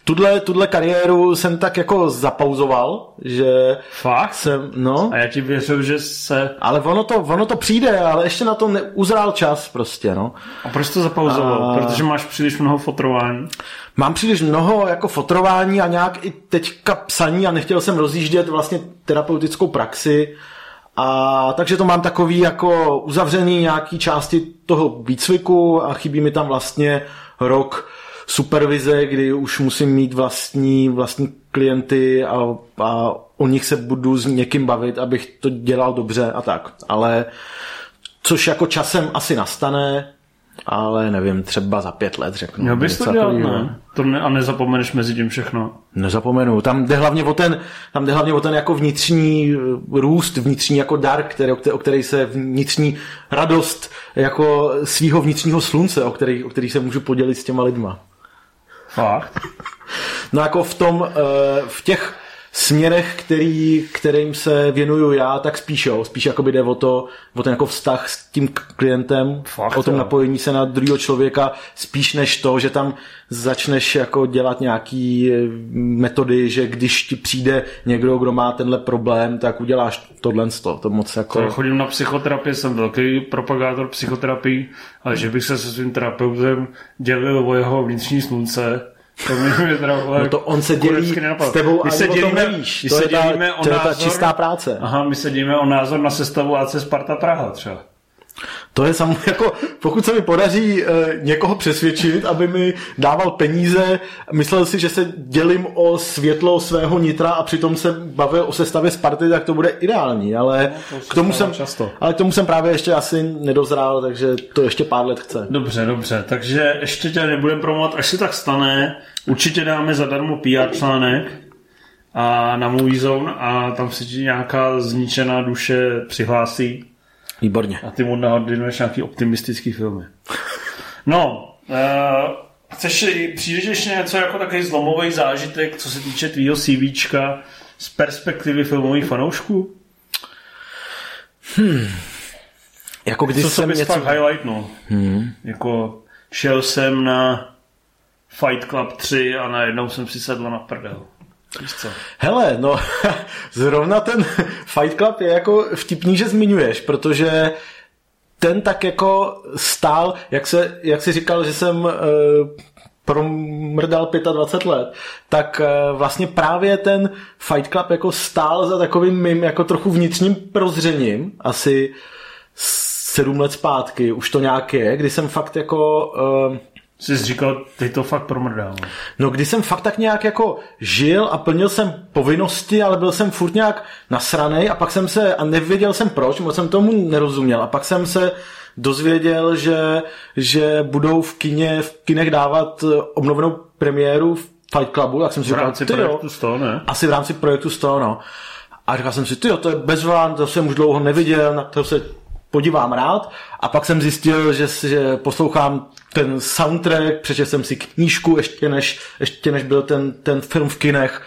tuhle, tuhle kariéru jsem tak jako zapauzoval, že Fakt? jsem, no, A já ti věřil, že se... ale ono to, ono to přijde, ale ještě na to neuzrál čas prostě, no. A proč to zapauzoval? A- Protože máš příliš mnoho fotrování. Mám příliš mnoho jako fotrování a nějak i teďka psaní a nechtěl jsem rozjíždět vlastně terapeutickou praxi A takže to mám takový jako uzavřený nějaký části toho výcviku a chybí mi tam vlastně rok supervize, kdy už musím mít vlastní, vlastní klienty a, a o nich se budu s někým bavit, abych to dělal dobře a tak. Ale což jako časem asi nastane, ale nevím, třeba za pět let řeknu. Já bys to dělat, ne? To ne? A nezapomeneš mezi tím všechno? Nezapomenu. Tam jde hlavně o ten, tam jde hlavně o ten jako vnitřní eh, růst, vnitřní jako dar, který, o který se vnitřní radost jako svého vnitřního slunce, o který, o který se můžu podělit s těma lidma. Fakt? No jako v tom, eh, v těch směrech, který, kterým se věnuju já, tak spíš jo, spíš jakoby jde o to, o ten jako vztah s tím klientem, Fakt, o tom jo. napojení se na druhého člověka, spíš než to, že tam začneš jako dělat nějaký eh, metody, že když ti přijde někdo, kdo má tenhle problém, tak uděláš tohle to, to moc jako... To chodím na psychoterapii, jsem velký propagátor psychoterapii, ale že bych se se svým terapeutem dělil o jeho vnitřní slunce, to mě teda, *laughs* no to on se dělí s tebou a se dělíme, o tom nevíš. To, je ta, to je ta čistá práce. Aha, my se dělíme o názor na sestavu AC Sparta Praha třeba. To je samozřejmě *laughs* jako, pokud se mi podaří e, někoho přesvědčit, aby mi dával peníze, myslel si, že se dělím o světlo svého nitra a přitom se bavil o sestavě Sparty, tak to bude ideální, ale no, to k tomu jsem, často. ale k tomu jsem právě ještě asi nedozrál, takže to ještě pár let chce. Dobře, dobře, takže ještě tě nebudem promovat, až se tak stane, určitě dáme zadarmo PR článek, a na Movie Zone a tam se ti nějaká zničená duše přihlásí Výborně. A ty mu naordinuješ nějaký optimistický filmy. No, uh, chceš, přijdeš ještě něco jako takový zlomový zážitek, co se týče tvýho CVčka z perspektivy filmových fanoušků? Hmm. Jako když co jsem něco... fakt highlightnul? Hmm. Jako šel jsem na Fight Club 3 a najednou jsem si sedl na prdel. Víš co? Hele, no *laughs* zrovna ten Fight Club je jako vtipný, že zmiňuješ, protože ten tak jako stál, jak, se, jak jsi říkal, že jsem uh, promrdal 25 let, tak uh, vlastně právě ten Fight Club jako stál za takovým mým jako trochu vnitřním prozřením, asi sedm let zpátky, už to nějak je, kdy jsem fakt jako uh, Jsi říkal, ty to fakt promrdal. No, když jsem fakt tak nějak jako žil a plnil jsem povinnosti, ale byl jsem furt nějak nasranej a pak jsem se, a nevěděl jsem proč, moc jsem tomu nerozuměl a pak jsem se dozvěděl, že, že budou v kině, v kinech dávat eh, obnovenou premiéru v Fight Clubu, tak jsem si říkal, v rámci projektu 100, ne? Asi v rámci projektu 100, no. A říkal jsem si, ty to je bezván, to jsem už dlouho neviděl, na to se podívám rád. A pak jsem zjistil, že, že poslouchám ten soundtrack, přečetl jsem si knížku ještě než, ještě než byl ten, ten film v kinech.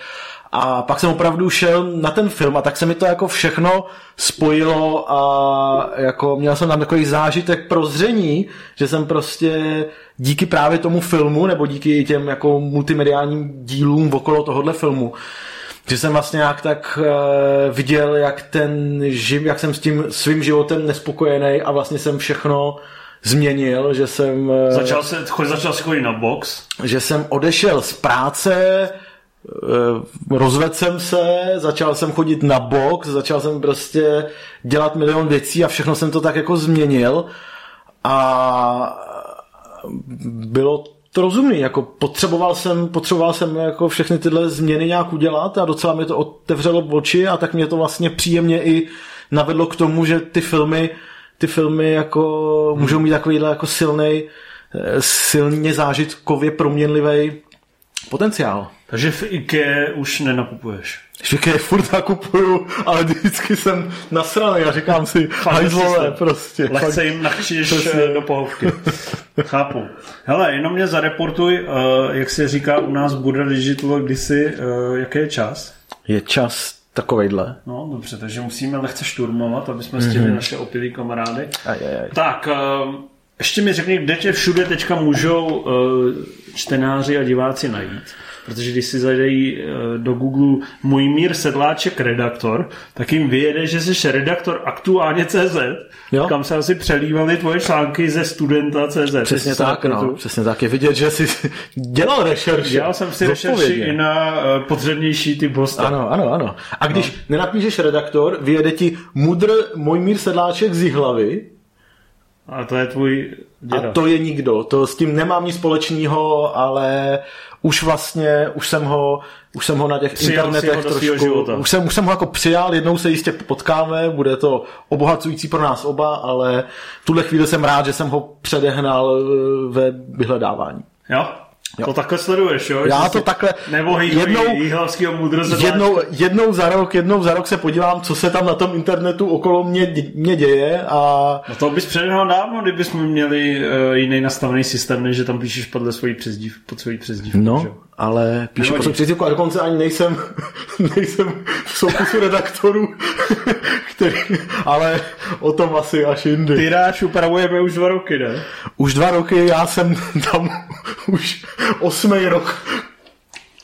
A pak jsem opravdu šel na ten film a tak se mi to jako všechno spojilo a jako měl jsem tam takový zážitek prozření, že jsem prostě díky právě tomu filmu nebo díky těm jako multimediálním dílům okolo tohohle filmu, že jsem vlastně nějak tak uh, viděl, jak ten živ, jak jsem s tím svým životem nespokojený a vlastně jsem všechno změnil, že jsem... Uh, začal, se, začal si chodit na box? Že jsem odešel z práce, uh, rozvedl jsem se, začal jsem chodit na box, začal jsem prostě dělat milion věcí a všechno jsem to tak jako změnil a bylo to rozumný, jako potřeboval jsem, potřeboval jsem jako všechny tyhle změny nějak udělat a docela mi to otevřelo oči a tak mě to vlastně příjemně i navedlo k tomu, že ty filmy, ty filmy jako hmm. můžou mít takovýhle jako silný, eh, silně zážitkově proměnlivý potenciál. Takže v IKEA už nenakupuješ. V IKEA furt nakupuju, ale vždycky jsem nasraný a říkám si, hajzlové prostě. Lehce jim nachčíš eh, do pohovky. *laughs* Chápu. Hele, jenom mě zareportuj, uh, jak se říká u nás Buddha Digital kdysi, uh, jaký je čas? Je čas takovejhle. No, dobře, takže musíme lehce šturmovat, aby jsme stihli mm-hmm. naše opilý kamarády. Aj, aj, aj. Tak, ještě mi řekni, kde tě všude teďka můžou čtenáři a diváci najít? protože když si zajdej eh, do Google můj mír sedláček redaktor, tak jim vyjede, že jsi redaktor aktuálně CZ, jo? kam se asi přelívaly tvoje články ze studenta CZ. Přesně tak, no, přesně tak. Je vidět, že jsi *laughs* dělal rešerši. Dělal jsem si rešerši i na uh, podřadnější typ hosta. Ano, ano, ano. A když no. nenapíšeš redaktor, vyjede ti mudr mír sedláček z hlavy, a to je tvůj děda. A to je nikdo. To s tím nemám nic společného, ale už vlastně, už jsem ho, už jsem ho na těch přijal internetech trošku, už jsem, už jsem ho jako přijal, jednou se jistě potkáme, bude to obohacující pro nás oba, ale v tuhle chvíli jsem rád, že jsem ho předehnal eh, ve vyhledávání. Jo? Jo. To takhle sleduješ, jo? Já to takhle... Nebo jednou, jednou, jednou, za rok, jednou za rok se podívám, co se tam na tom internetu okolo mě, mě děje a... No to bys předehnal dávno, kdybychom měli uh, jiný nastavený systém, než že tam píšeš podle svojí přezdív, pod svojí přezdívku. No, že? Ale píšu pod svojí přezdívku a dokonce ani nejsem, *laughs* nejsem v soukusu redaktorů, *laughs* který, ale o tom asi až jindy. Tyráž upravujeme už dva roky, ne? Už dva roky, já jsem tam *laughs* už osmý rok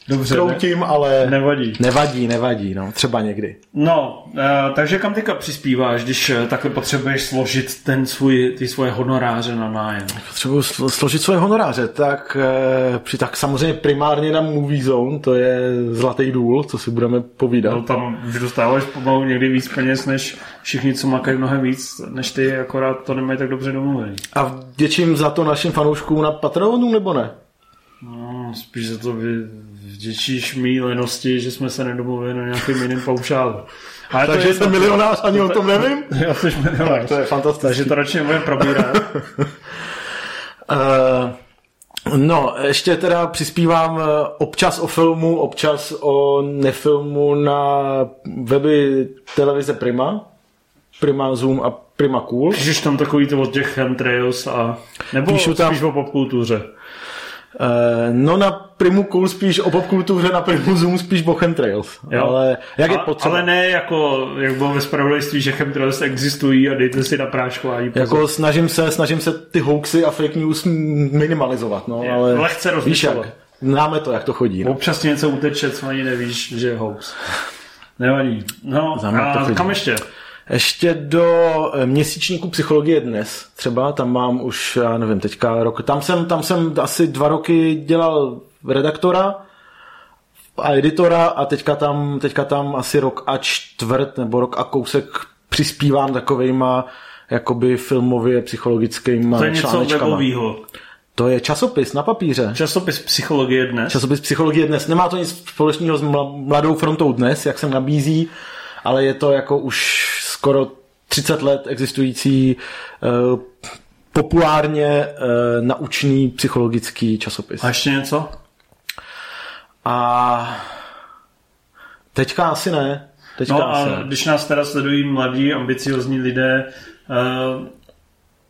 Dobře, kroutím, ne? ale nevadí. Nevadí, nevadí, no, třeba někdy. No, uh, takže kam teďka přispíváš, když uh, takhle potřebuješ složit ten svůj, ty svoje honoráře na nájem? Potřebuji složit svoje honoráře, tak, uh, při, tak samozřejmě primárně na Movie Zone, to je zlatý důl, co si budeme povídat. No, tam už dostáváš pomalu někdy víc peněz, než všichni, co makají mnohem víc, než ty, akorát to nemají tak dobře domluvený. A vděčím za to našim fanouškům na Patreonu, nebo ne? No, spíš za to vy, vděčíš mý lenosti, že jsme se nedomluvili na nějakým jiným paušálu. *laughs* Ale Takže to jsem milionář, ani to, o tom nevím? *laughs* Já jsi milionář. Tak to je fantastické. Takže to radši nebudeme probírat. uh, *laughs* no, ještě teda přispívám eh, občas o filmu, občas o nefilmu na weby televize Prima. Prima Zoom a Prima Cool. Píšeš tam takový to od těch chemtrails a... Nebo Píšu tam, spíš o popkultuře? Uh, no na Primu Cool spíš o popkultuře, na Primu Zoom spíš o chemtrails. Jo. Ale, jak je potřeba? ale ne jako, jak bylo ve spravodajství, že chemtrails existují a dejte si na práškování Jako snažím se, snažím se ty hoaxy a fake news minimalizovat, no, je, ale lehce jak, známe to, jak to chodí. No. Občas něco uteče, co ani nevíš, že je hoax. Nevadí. No, a kam ještě? Ještě do eh, měsíčníku psychologie dnes, třeba tam mám už, já nevím, teďka rok, tam jsem, tam jsem asi dva roky dělal redaktora a editora a teďka tam, teďka tam asi rok a čtvrt nebo rok a kousek přispívám takovejma jakoby filmově psychologickýma To je něco webovýho. To je časopis na papíře. Časopis Psychologie dnes. Časopis Psychologie dnes. Nemá to nic společného s Mladou frontou dnes, jak se nabízí, ale je to jako už skoro 30 let existující uh, populárně uh, naučný psychologický časopis. A ještě něco? A teďka asi ne. Teďka no asi a ne. když nás teda sledují mladí, ambiciozní lidé, uh,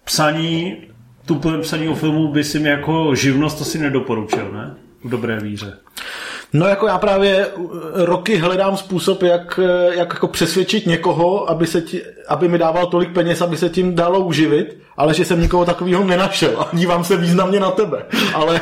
psaní, tu psaní o filmu by si mi jako živnost asi nedoporučil, ne? V dobré víře. No jako já právě uh, roky hledám způsob, jak, uh, jak jako přesvědčit někoho, aby, se ti, aby mi dával tolik peněz, aby se tím dalo uživit, ale že jsem nikoho takového nenašel a dívám se významně na tebe. Ale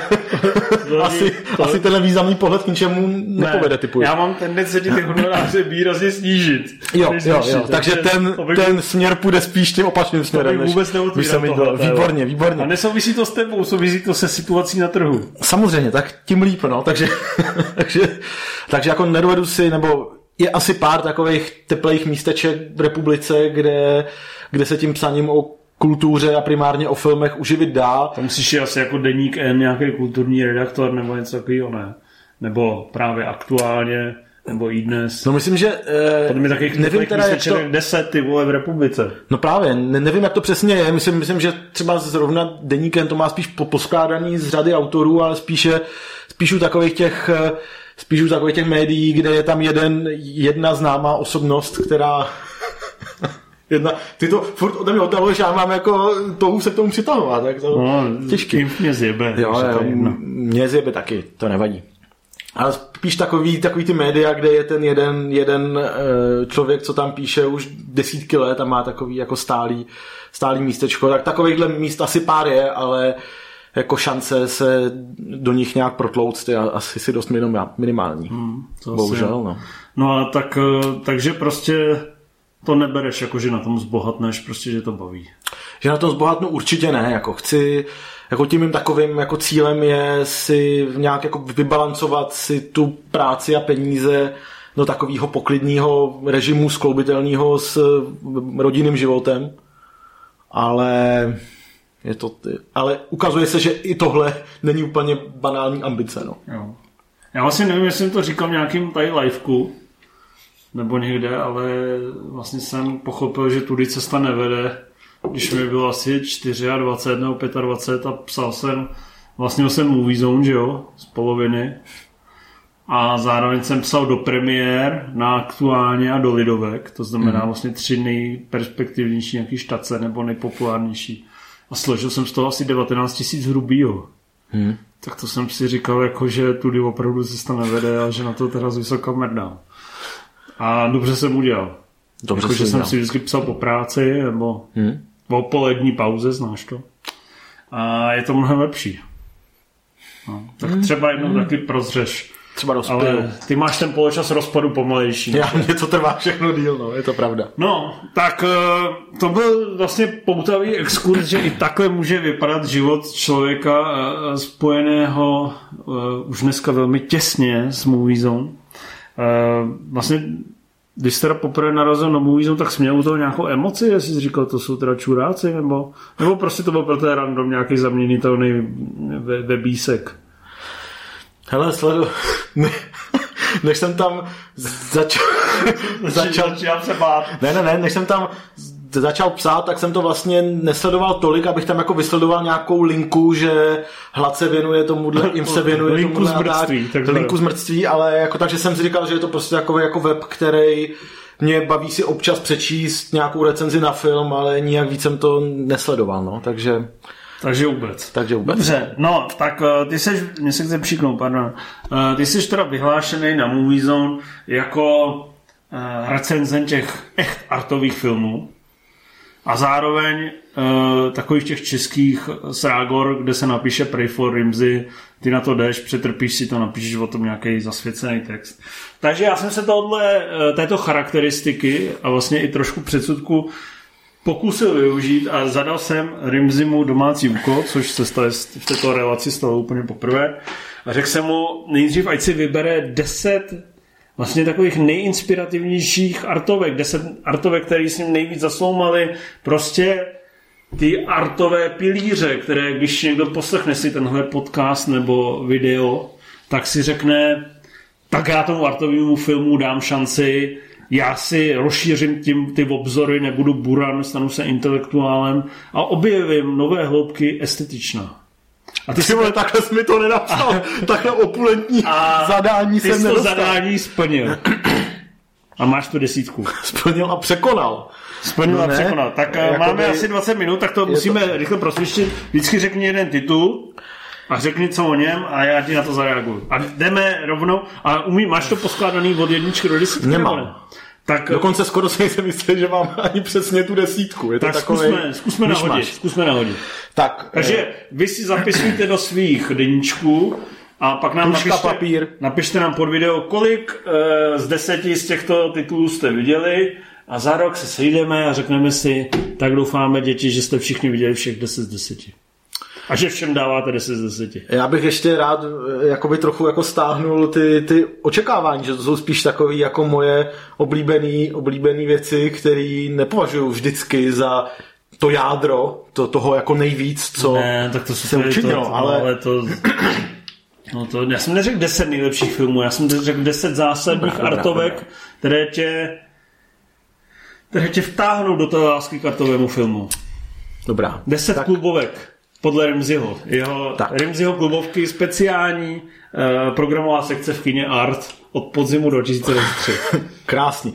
*laughs* asi, to... asi tenhle významný pohled k ničemu nepovede typu. Já mám tendenci ty *laughs* honoráře výrazně snížit. Jo, jo, jo. Takže ten, ten směr půjde spíš tím opačným směrem. To vůbec než Výborně, výborně. A nesouvisí to s tebou, souvisí to se situací na trhu. Samozřejmě, tak tím líp, no. Takže, *laughs* takže, takže jako nedovedu si, nebo je asi pár takových teplých místeček v republice, kde, kde se tím psaním o kultuře a primárně o filmech uživit dá. To musíš asi jako deník N, nějaký kulturní redaktor nebo něco takového, ne? Nebo právě aktuálně, nebo i dnes. No myslím, že... Eh, mi takových nevím teda, jak to... 10 ty vole v republice. No právě, ne, nevím, jak to přesně je. Myslím, myslím že třeba zrovna deníkem to má spíš poskládaný z řady autorů, ale spíše, spíš u takových těch eh, spíš u takových těch médií, kde je tam jeden, jedna známá osobnost, která *laughs* jedna, ty to furt ode mě oddaluješ, já mám jako touhu se k tomu přitahovat, tak to no, těžký. Mě zjebe. Jo, jo, mě zjebe taky, to nevadí. Ale spíš takový, takový ty média, kde je ten jeden, jeden uh, člověk, co tam píše už desítky let a má takový jako stálý, stálý místečko, tak takovýchhle míst asi pár je, ale jako šance se do nich nějak protlouct je asi si dost minimální. Hmm, to Bohužel, asi... no. No a tak, eh, takže prostě to nebereš jako, že na tom zbohatneš, prostě, že to baví. Že na tom zbohatnu určitě ne, jako chci, jako tím mým takovým jako cílem je si nějak jako vybalancovat si tu práci a peníze do takového poklidního režimu skloubitelného s rodinným životem. Ale je to, ale ukazuje se, že i tohle není úplně banální ambice. No. Jo. Já vlastně nevím, jestli jsem to říkal v nějakým tady liveku, nebo někde, ale vlastně jsem pochopil, že tudy cesta nevede. Když mi bylo asi 24 nebo 25 a psal jsem, vlastně jsem Movie Zone, že jo, z poloviny. A zároveň jsem psal do premiér na aktuálně a do lidovek, to znamená mm. vlastně tři nejperspektivnější nějaký štace nebo nejpopulárnější. A složil jsem z toho asi 19 tisíc hrubýho. Mm. Tak to jsem si říkal, jako, že tudy opravdu cesta nevede a že na to teda z vysoká mrdám. A dobře jsem udělal. Dobře jako, že jsem si vždycky psal po práci nebo hmm. po polední pauze, znáš to. A je to mnohem lepší. No, tak hmm. třeba jednou hmm. taky prozřeš. Třeba dospěl. Ale ty máš ten poločas rozpadu pomalejší. Já, mě to trvá všechno díl, no, je to pravda. No, tak eh, to byl vlastně poutavý exkurs, že i takhle může vypadat život člověka eh, spojeného eh, už dneska velmi těsně s Movie Zone. Vlastně když jsi teda poprvé narazil na Movie Zone, tak jsi měl u toho nějakou emoci, jestli jsi říkal, to jsou teda čuráci, nebo, nebo prostě to byl pro té random nějaký zaměnitelný webísek. Hele, sledu, ne, než jsem tam *laughs* začal, začal, začal se bát. Ne, ne, ne, než jsem tam začal psát, tak jsem to vlastně nesledoval tolik, abych tam jako vysledoval nějakou linku, že hlad se věnuje tomuhle, jim se *laughs* věnuje linku tomuhle, zmrtví, tak, linku zmrtví, ale jako takže jsem si říkal, že je to prostě jako, jako web, který mě baví si občas přečíst nějakou recenzi na film, ale nijak víc jsem to nesledoval, no, takže... Takže vůbec. Takže vůbec. Dobře, no, tak uh, ty jsi, mě se chce přiknout, pardon. Uh, ty jsi teda vyhlášený na Movie Zone jako uh, recenzent těch echt artových filmů. A zároveň uh, takových těch českých srágor, kde se napíše Pray for Rimsy, ty na to jdeš, přetrpíš si to, napíšeš o tom nějaký zasvěcený text. Takže já jsem se tohle, uh, této charakteristiky a vlastně i trošku předsudku pokusil využít a zadal jsem Rimzimu domácí úkol, což se stalo v této relaci stalo úplně poprvé. A řekl jsem mu nejdřív, ať si vybere 10 vlastně takových nejinspirativnějších artovek, deset artovek, které s ním nejvíc zasloumaly, prostě ty artové pilíře, které když někdo poslechne si tenhle podcast nebo video, tak si řekne, tak já tomu artovému filmu dám šanci, já si rozšířím tím ty obzory, nebudu buran, stanu se intelektuálem a objevím nové hloubky estetičná. A ty si vole, takhle jsi mi to nenapsal. A, *laughs* takhle opulentní a zadání jsem nedostal. to zadání splnil. A máš tu desítku. *clears throat* Splnil a překonal. Splnil no a ne, překonal. Tak eh, máme by... asi 20 minut, tak to musíme to... rychle prosvištit. Vždycky řekni jeden titul a řekni co o něm a já ti na to zareaguju. A jdeme rovnou. A umí, máš to poskládaný od jedničky do desítky? Nemám. Tak, Dokonce skoro si nejsem jistý, že mám ani přesně tu desítku. Je to tak takovej, zkusme, zkusme nahodit. Zkusme nahodit. Tak, Takže eh, vy si zapisujte do svých deníčků a pak nám napište, papír. napište nám pod video, kolik e, z deseti z těchto titulů jste viděli a za rok se sejdeme a řekneme si, tak doufáme děti, že jste všichni viděli všech 10 z 10. A že všem dáváte 10 z 10. Já bych ještě rád eh, jakoby trochu jako stáhnul ty, ty očekávání, že to jsou spíš takové jako moje oblíbené oblíbený věci, které nepovažuji vždycky za to jádro, to, toho jako nejvíc, co ne, tak to se učinilo. To, ale... ale to... No to, já jsem neřekl 10 nejlepších filmů, já jsem řekl 10 zásadních dobrá, artovek, dobrá, které tě které tě vtáhnou do té lásky k artovému filmu. Dobrá. 10 tak... klubovek podle Rimziho. Jeho, Rimziho klubovky speciální uh, programová sekce v kině Art od podzimu do 2003. *laughs* Krásný.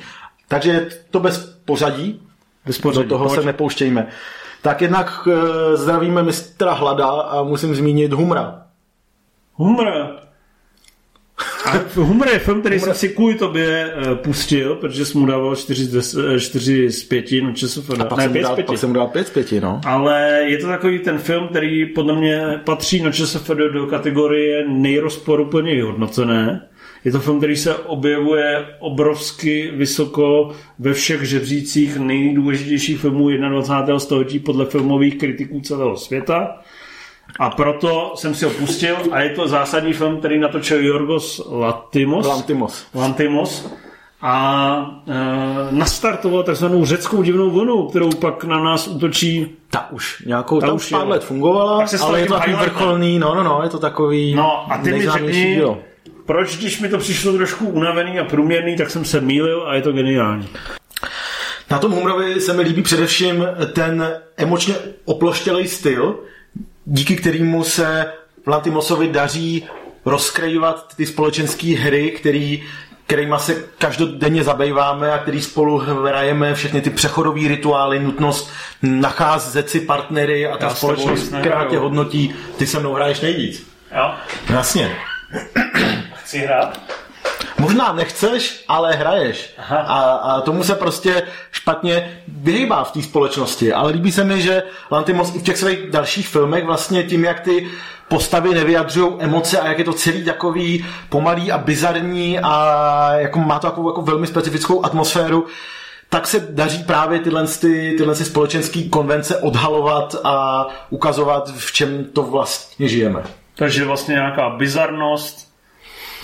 Takže to bez pořadí? Bez pořadí. Do toho Pojď. se nepouštějme. Tak jednak uh, zdravíme mistra Hlada a musím zmínit Humra. Humra? A Humor je film, který Humor... jsem si kvůli tobě uh, pustil, protože jsem mu dával 4 z, 4 z 5 no ČSFD. A pak, ne, jsem 5 dal, 5. pak jsem mu dal 5 z 5, no. Ale je to takový ten film, který podle mě patří na ČSFD do kategorie nejrozporuplně vyhodnocené. Je to film, který se objevuje obrovsky vysoko ve všech žebřících nejdůležitějších filmů 21. století podle filmových kritiků celého světa. A proto jsem si ho pustil a je to zásadní film, který natočil Jorgos Latimos. Lantimos. Lantimos. A e, nastartoval takzvanou řeckou divnou vlnu, kterou pak na nás útočí. Ta už nějakou, ta, ta už pár let fungovala, ale je to takový vrcholný, no, no, no, je to takový No a ty mi řekni, dílo. proč, když mi to přišlo trošku unavený a průměrný, tak jsem se mýlil a je to geniální. Na tom Humrovi se mi líbí především ten emočně oploštělý styl, díky kterému se Lantimosovi daří rozkrajovat ty společenské hry, který, kterýma se každodenně zabýváme a který spolu hrajeme, všechny ty přechodové rituály, nutnost nacházet si partnery a ta Já společnost, která tě hodnotí, ty se mnou hraješ nejvíc. Jo. Jasně. Chci hrát? Možná nechceš, ale hraješ. A, a tomu se prostě špatně vyhýbá v té společnosti. Ale líbí se mi, že Lantimos i v těch svých dalších filmech vlastně tím, jak ty postavy nevyjadřují emoce a jak je to celý takový pomalý a bizarní a jako má to takovou jako velmi specifickou atmosféru, tak se daří právě tyhle, ty, tyhle ty společenské konvence odhalovat a ukazovat, v čem to vlastně žijeme. Takže vlastně nějaká bizarnost,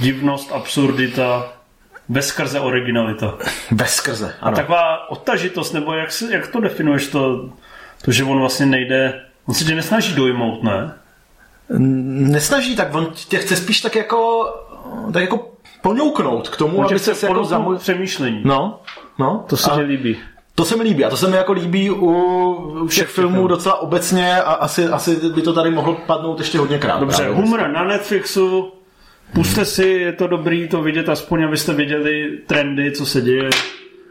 divnost, absurdita, bezkrze originalita. Bezkrze, ano. A taková odtažitost, nebo jak, se, jak to definuješ, to, to, že on vlastně nejde, on se tě nesnaží dojmout, ne? Nesnaží, tak on tě chce spíš tak jako, tak jako poňouknout k tomu, on aby se jako zamů... přemýšlení. No, no. To se mi líbí. To se mi líbí a to se mi jako líbí u všech filmů docela obecně a asi, asi by to tady mohlo padnout ještě hodněkrát. Dobře, humor na Netflixu, Puste si, je to dobrý to vidět, aspoň abyste viděli trendy, co se děje.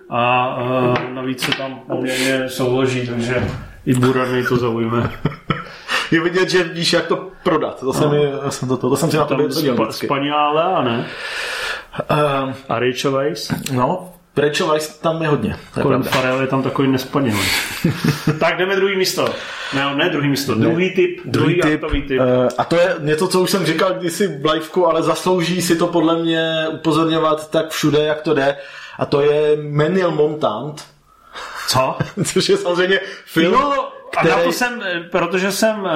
A, a navíc se tam poměrně souloží, takže i Burany to zaujme. *laughs* je vidět, že víš, jak to prodat. To, jsem, no. jsem, to, to, to jsem si na to spa, Spaňále, a ne? Uh, a Rachel Weisz? No, Rachel Weisz tam je hodně. Colin Farrell je tam takový nespanělý. *laughs* tak jdeme druhý místo. Ne, ne druhý místo, ne, druhý typ, druhý, druhý typ, typ. Uh, a to je něco, co už jsem říkal kdysi v livku, ale zaslouží si to podle mě upozorňovat tak všude, jak to jde. A to je Menil Montant. Co? *laughs* Což je samozřejmě film, no, který... a na to jsem, eh, protože jsem uh,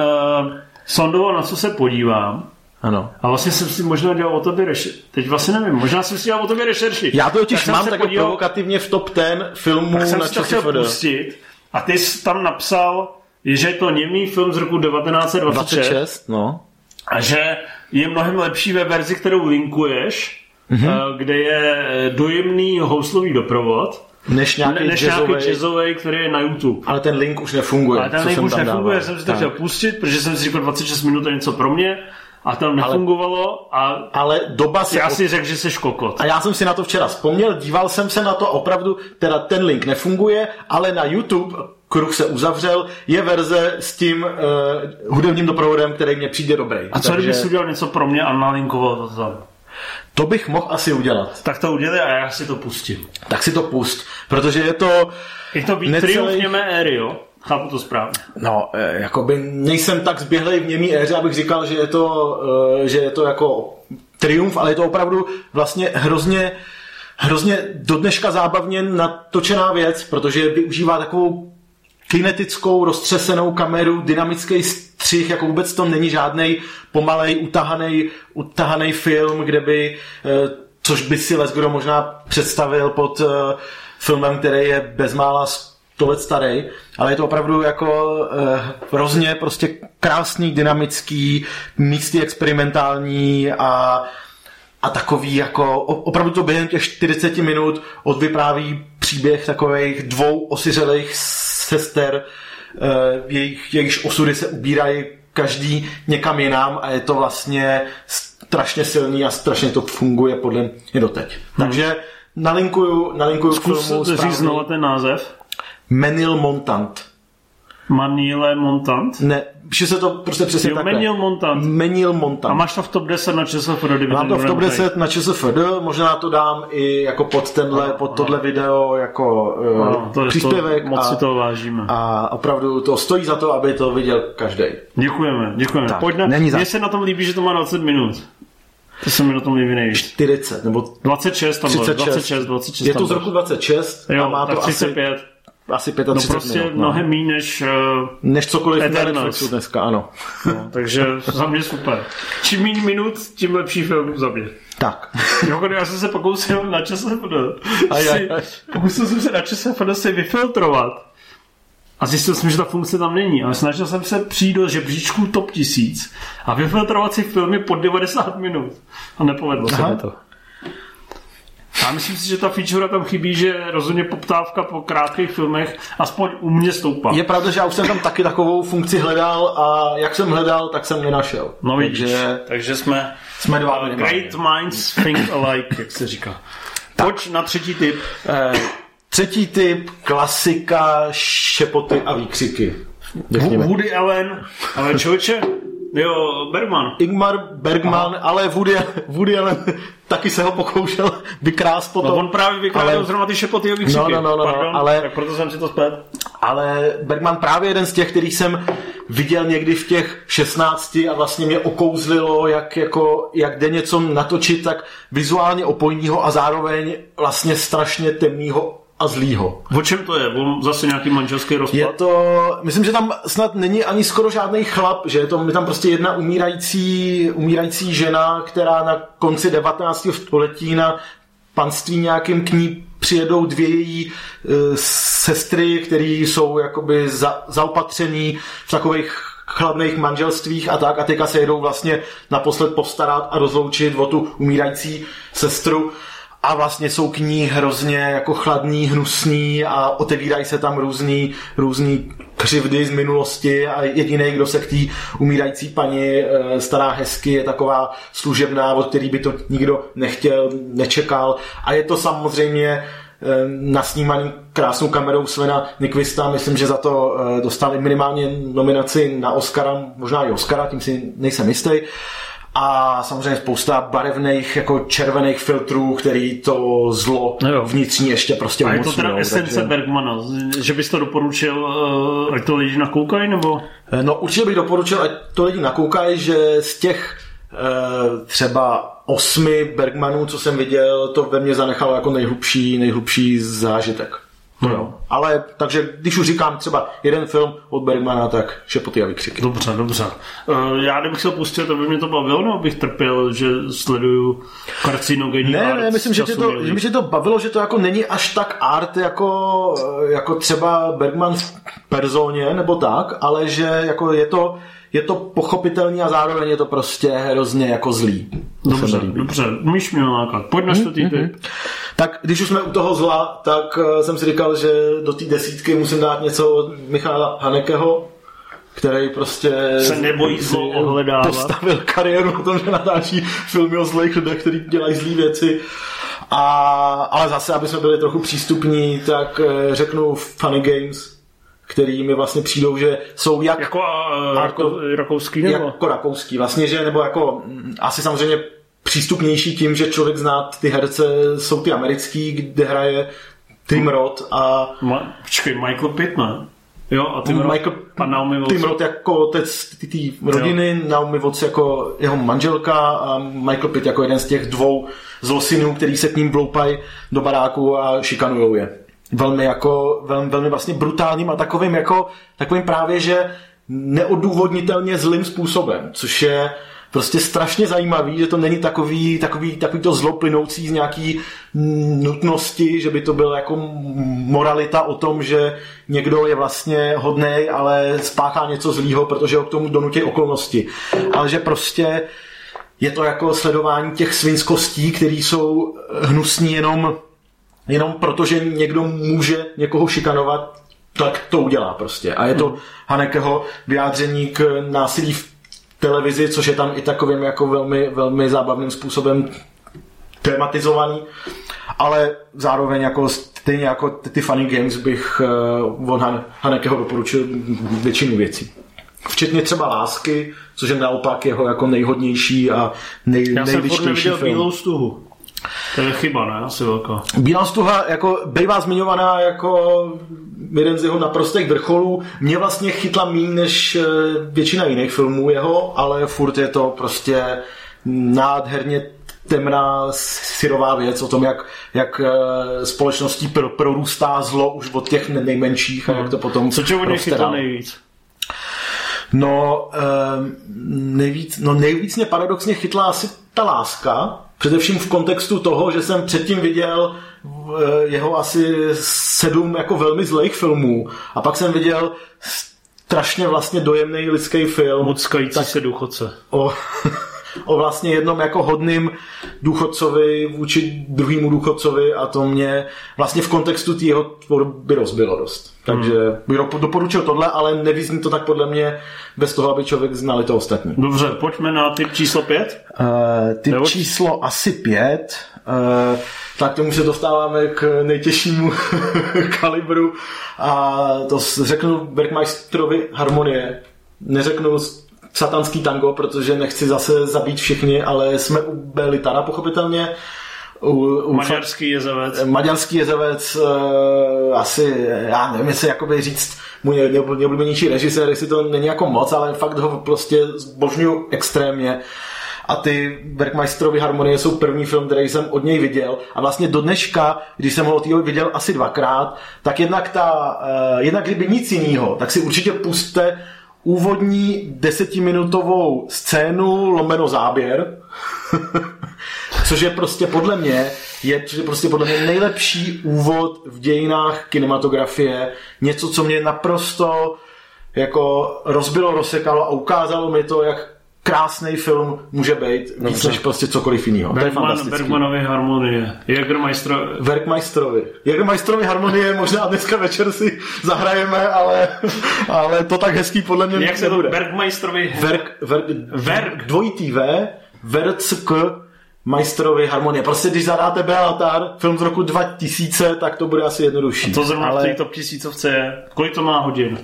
sondoval, na co se podívám, ano. A vlastně jsem si možná dělal o tobě rešerši. Teď vlastně nevím, možná jsem si dělal o tobě rešerši. Já to totiž tak mám tak podíval... provokativně v top ten filmů tak jsem na si to chtěl pustit a ty jsi tam napsal, že je to němý film z roku 1926. 26, no. A že je mnohem lepší ve verzi, kterou linkuješ, mm-hmm. kde je dojemný houslový doprovod, než nějaký, než jazzový, nějaký který je na YouTube. Ale ten link už nefunguje. Ale ten link už nefunguje, dával. jsem si to chtěl pustit, protože jsem si říkal 26 minut je něco pro mě a tam nefungovalo a ale doba si já si řekl, že jsi kokot. A já jsem si na to včera vzpomněl, díval jsem se na to opravdu, teda ten link nefunguje, ale na YouTube kruh se uzavřel, je verze s tím uh, hudebním doprovodem, který mě přijde dobrý. A co Takže... kdyby udělal něco pro mě a nalinkoval to tam? To bych mohl asi udělat. Tak to udělej a já si to pustím. Tak si to pust, protože je to... Je to být necelý... triumf éry, jo? Chápu to správně. No, eh, jakoby nejsem tak zběhlej v němý éře, abych říkal, že je to, eh, že je to jako triumf, ale je to opravdu vlastně hrozně hrozně do dneška zábavně natočená věc, protože využívá takovou kinetickou, roztřesenou kameru, dynamický střih, jako vůbec to není žádný pomalej, utahaný, utahaný film, kde by, eh, což by si Lesgro možná představil pod filmem, který je bezmála 100 let starý, ale je to opravdu jako eh, hrozně prostě krásný, dynamický, místy experimentální a, a takový jako opravdu to během těch 40 minut odvypráví příběh takových dvou osiřelých sester, eh, jejich, jejichž osudy se ubírají každý někam jinam a je to vlastně strašně silný a strašně to funguje podle mě doteď. Hmm. Takže nalinkuju, nalinkuju Zkus filmu říct znovu ten název. Menil Montant. Manile Montant? Ne, že se to prostě přesně jo, takhle. Menil Montant. Menil Montant. A máš to v top 10 na ČSFD? Mám to v top 10 na ČSFD, možná to dám i jako pod tenhle, pod tohle video jako no, to příspěvek. To, moc a, si to vážíme. A opravdu to stojí za to, aby to viděl každý. Děkujeme, děkujeme. Tak, Pojď na, není za... Mně se na tom líbí, že to má 20 minut. To se mi na tom líbí nejvíc. 40 nebo 26 tam 36. 26, 26 Je to z roku 26 jo, a má to 35. asi asi 35 No prostě minut, no. mnohem méně než uh, Než cokoliv Eternals. na Netflixu dneska, ano. No, takže za mě super. Čím méně minut, tím lepší film za mě. Tak. Jo, já jsem se pokusil na čase Pokusil jsem se na čase si vyfiltrovat. A zjistil jsem, že ta funkce tam není. Ale snažil jsem se přijít do žebříčku top 1000 a vyfiltrovat si filmy pod 90 minut. A nepovedlo se mi to. Já myslím si, že ta feature tam chybí, že rozhodně poptávka po krátkých filmech aspoň u mě stoupá. Je pravda, že já už jsem tam taky takovou funkci hledal a jak jsem hledal, tak jsem nenašel. No vidíš, takže, takže jsme, jsme dva uh, Great minds think alike, jak se říká. Pojď na třetí typ. Eh, třetí typ, klasika, šepoty a výkřiky. Woody Allen, ale člověče, Jo, Bergman. Ingmar Bergman, Aha. ale Woody, Woody Allen taky se ho pokoušel vykrást potom. No on právě vykrádal ale... zrovna ty šepoty a no, no, no, no, Pardon, ale... Tak proto jsem si to splet. Ale Bergman právě jeden z těch, který jsem viděl někdy v těch 16 a vlastně mě okouzlilo, jak, jako, jak jde něco natočit tak vizuálně opojního a zároveň vlastně strašně temného a zlýho. O čem to je? O zase nějaký manželský rozpad? Je to, myslím, že tam snad není ani skoro žádný chlap, že je to je tam prostě jedna umírající, umírající žena, která na konci 19. století na panství nějakým k ní přijedou dvě její e, sestry, které jsou jakoby za, zaopatřený v takových chladných manželstvích a tak a teďka se jedou vlastně naposled postarat a rozloučit o tu umírající sestru a vlastně jsou k ní hrozně jako chladný, hnusný a otevírají se tam různý, různý křivdy z minulosti a jediný, kdo se k té umírající paní eh, stará hezky, je taková služebná, od který by to nikdo nechtěl, nečekal a je to samozřejmě eh, nasnímaný krásnou kamerou Svena Nikvista. Myslím, že za to eh, dostali minimálně nominaci na Oscara, možná i Oscara, tím si nejsem jistý a samozřejmě spousta barevných jako červených filtrů, který to zlo no jo. vnitřní ještě prostě A je to teda esence takže... Bergmana, že bys to doporučil, ať to lidi nakoukají, nebo? Eh, no určitě bych doporučil, ať to lidi nakoukají, že z těch eh, třeba osmi Bergmanů, co jsem viděl, to ve mně zanechalo jako nejhlubší, nejhlubší zážitek. No jo. Ale takže když už říkám třeba jeden film od Bergmana, tak šepoty a vykřiky. Dobře, dobře. Uh, já kdybych se pustil, to by mě to bavilo, nebo bych trpěl, že sleduju karcinogenní Ne, art ne, myslím, že tě, to, že mi tě to bavilo, že to jako není až tak art jako, eh, jako třeba Bergman v personě nebo tak, ale že jako je to je to pochopitelný a zároveň je to prostě hrozně jako zlý. Dobře, dobře, umíš mě nalákat. Pojď na čtvrtý mm-hmm. Tak když už jsme u toho zla, tak uh, jsem si říkal, že do té desítky musím dát něco od Michala Hanekeho, který prostě se nebojí zlo ohledávat. Postavil kariéru na tom, že natáčí filmy o zlých lidech, který dělají zlé věci. A, ale zase, aby jsme byli trochu přístupní, tak uh, řeknu Funny Games, který mi vlastně přijdou, že jsou jak... Jako, uh, jako rakouský nebo? Jako rakouský, vlastně, že nebo jako mm, asi samozřejmě přístupnější tím, že člověk zná ty herce, jsou ty americký, kde hraje Tim Roth a... Ma, počkej, Michael Pitt, ne? Jo, a Tim Michael, Roth, a Naomi Watts. Tim Roth jako otec ty rodiny, jo. Naomi Watts jako jeho manželka a Michael Pitt jako jeden z těch dvou zlosinů, který se k ním vloupají do baráku a šikanujou je velmi jako, velmi, velmi vlastně brutálním a takovým jako, takovým právě, že neodůvodnitelně zlým způsobem, což je prostě strašně zajímavý, že to není takový, takový, takový to zlo plynoucí z nějaký nutnosti, že by to byla jako moralita o tom, že někdo je vlastně hodný, ale spáchá něco zlýho, protože ho k tomu donutí okolnosti. Ale že prostě je to jako sledování těch svinskostí, které jsou hnusní jenom jenom protože někdo může někoho šikanovat, tak to udělá prostě. A je to hmm. Hanekeho vyjádření k násilí v televizi, což je tam i takovým jako velmi, velmi zábavným způsobem tematizovaný, ale zároveň jako stejně jako ty, ty Funny Games bych uh, od Hanekeho doporučil většinu věcí. Včetně třeba Lásky, což je naopak jeho jako nejhodnější a nej, Já jsem film. Bílou stuhu. To je chyba, ne? Asi velká. Bílá stuha jako bývá zmiňovaná jako jeden z jeho naprostých vrcholů. Mě vlastně chytla méně než eh, většina jiných filmů jeho, ale furt je to prostě nádherně temná syrová věc o tom, jak, jak eh, společností pro, prorůstá zlo už od těch nejmenších a jak to potom Co tě od chytlo nejvíc? No, nejvíc, no nejvíc mě paradoxně chytla asi ta láska, Především v kontextu toho, že jsem předtím viděl eh, jeho asi sedm jako velmi zlých filmů a pak jsem viděl strašně vlastně dojemný lidský film. Mockající tak, se důchodce. O, o vlastně jednom jako hodným důchodcovi vůči druhému důchodcovi a to mě vlastně v kontextu té jeho tvorby rozbilo dost. Takže hmm. bych doporučil tohle, ale nevyzní to tak podle mě bez toho, aby člověk znal to ostatní. Dobře, pojďme na typ číslo pět. Uh, typ Nebo... číslo asi pět. Uh, tak tomu se dostáváme k nejtěžšímu *laughs* kalibru a to řeknu Bergmeisterovi harmonie. Neřeknu satanský tango, protože nechci zase zabít všichni, ale jsme u Belitara pochopitelně. U, u maďarský jezevec. Maďarský jezevec, uh, asi, já nevím, jestli jakoby říct můj nejoblíbenější režisér, jestli to není jako moc, ale fakt ho prostě zbožňuju extrémně. A ty Bergmeisterovy harmonie jsou první film, který jsem od něj viděl. A vlastně do dneška, když jsem ho od viděl asi dvakrát, tak jednak, ta, uh, jednak kdyby nic jiného, tak si určitě puste úvodní desetiminutovou scénu lomeno záběr, *laughs* což je prostě podle mě je je prostě podle mě nejlepší úvod v dějinách kinematografie, něco, co mě naprosto jako rozbilo, rozsekalo a ukázalo mi to, jak krásný film může být no, víc než prostě cokoliv jiného. Bergman, Bergmanovi harmonie. Jägermeister... Werkmeisterovi. Jägermeisterovi harmonie možná dneska večer si zahrajeme, ale, ale to tak hezký podle mě Jak se to Bergmeisterovi... Werk, werk, werk. Dvojitý V, Werck, majstrovi harmonie. Prostě když zadáte Beatar, film z roku 2000, tak to bude asi jednodušší. A to zrovna ale... v té top tisícovce je. Kolik to má hodin?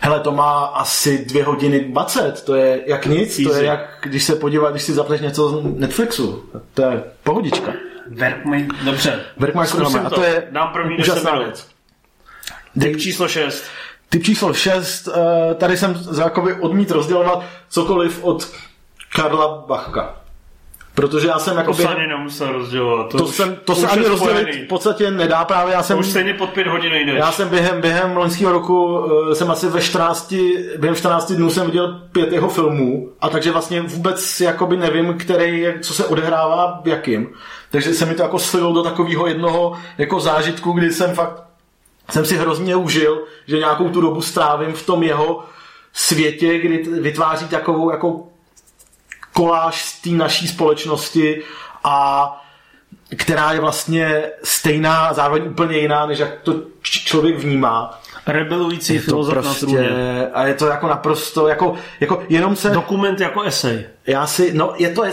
Hele, to má asi dvě hodiny 20, to je jak nic, Easy. to je jak, když se podíváš, když si zapneš něco z Netflixu, to je pohodička. Verkmaj, dobře. Verkmaj a to je Dám první úžasná věc. Typ číslo 6. Typ číslo 6, eh, tady jsem jakoby odmít rozdělovat cokoliv od Karla Bachka. Protože já jsem jako to se ani nemusel rozdělovat. To, to, už, jsem, to, to se ani rozdělit v podstatě nedá právě. Já jsem, to už stejně pod pět hodin nejdeš. Já jsem během, během loňského roku uh, jsem asi ve 14, během 14 dnů jsem viděl pět jeho filmů a takže vlastně vůbec jakoby nevím, který, co se odehrává jakým. Takže se mi to jako slilo do takového jednoho jako zážitku, kdy jsem fakt jsem si hrozně užil, že nějakou tu dobu strávím v tom jeho světě, kdy vytváří takovou jako koláž z té naší společnosti a která je vlastně stejná, zároveň úplně jiná, než jak to člověk vnímá rebelující filozof prostě, na trůně. A je to jako naprosto, jako, jako jenom se... Dokument jako esej. Já si, no je to,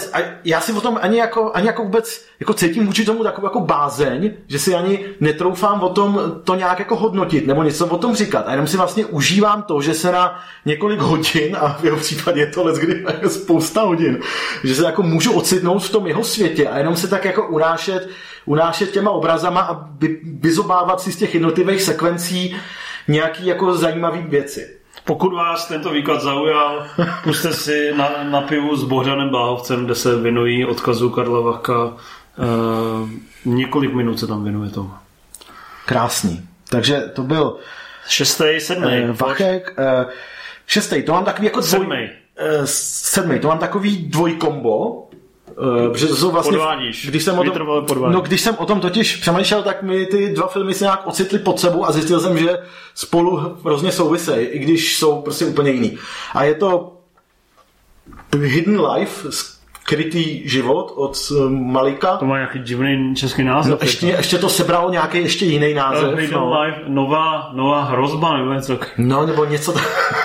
já si o tom ani jako, ani jako vůbec jako cítím vůči tomu takovou jako bázeň, že si ani netroufám o tom to nějak jako hodnotit nebo něco o tom říkat. A jenom si vlastně užívám to, že se na několik hodin, a v jeho případě je to let, kdy je spousta hodin, že se jako můžu ocitnout v tom jeho světě a jenom se tak jako unášet, unášet těma obrazama a vyzobávat si z těch jednotlivých sekvencí nějaký jako zajímavý věci. Pokud vás tento výklad zaujal, puste si na, na pivu s Bohdanem Báhovcem, kde se věnují odkazu Karla Vachka. E, několik minut se tam věnuje tomu. Krásný. Takže to byl šestý, sedmý. E, Vachek. E, šestý, to mám takový jako dvoj... Sedmý. E, sedmý, to mám takový dvojkombo, protože to jsou vlastně, Podvádíš. Když jsem, o tom, no, když jsem o tom totiž přemýšlel, tak mi ty dva filmy se nějak ocitly pod sebou a zjistil jsem, že spolu hrozně souvisejí, i když jsou prostě úplně jiný. A je to Hidden Life Krytý život od eh, Malika. To má nějaký divný český název. No, ještě, ještě to sebralo nějaký ještě jiný název. Uh, no. Life, nová, nová hrozba nebo něco No, nebo něco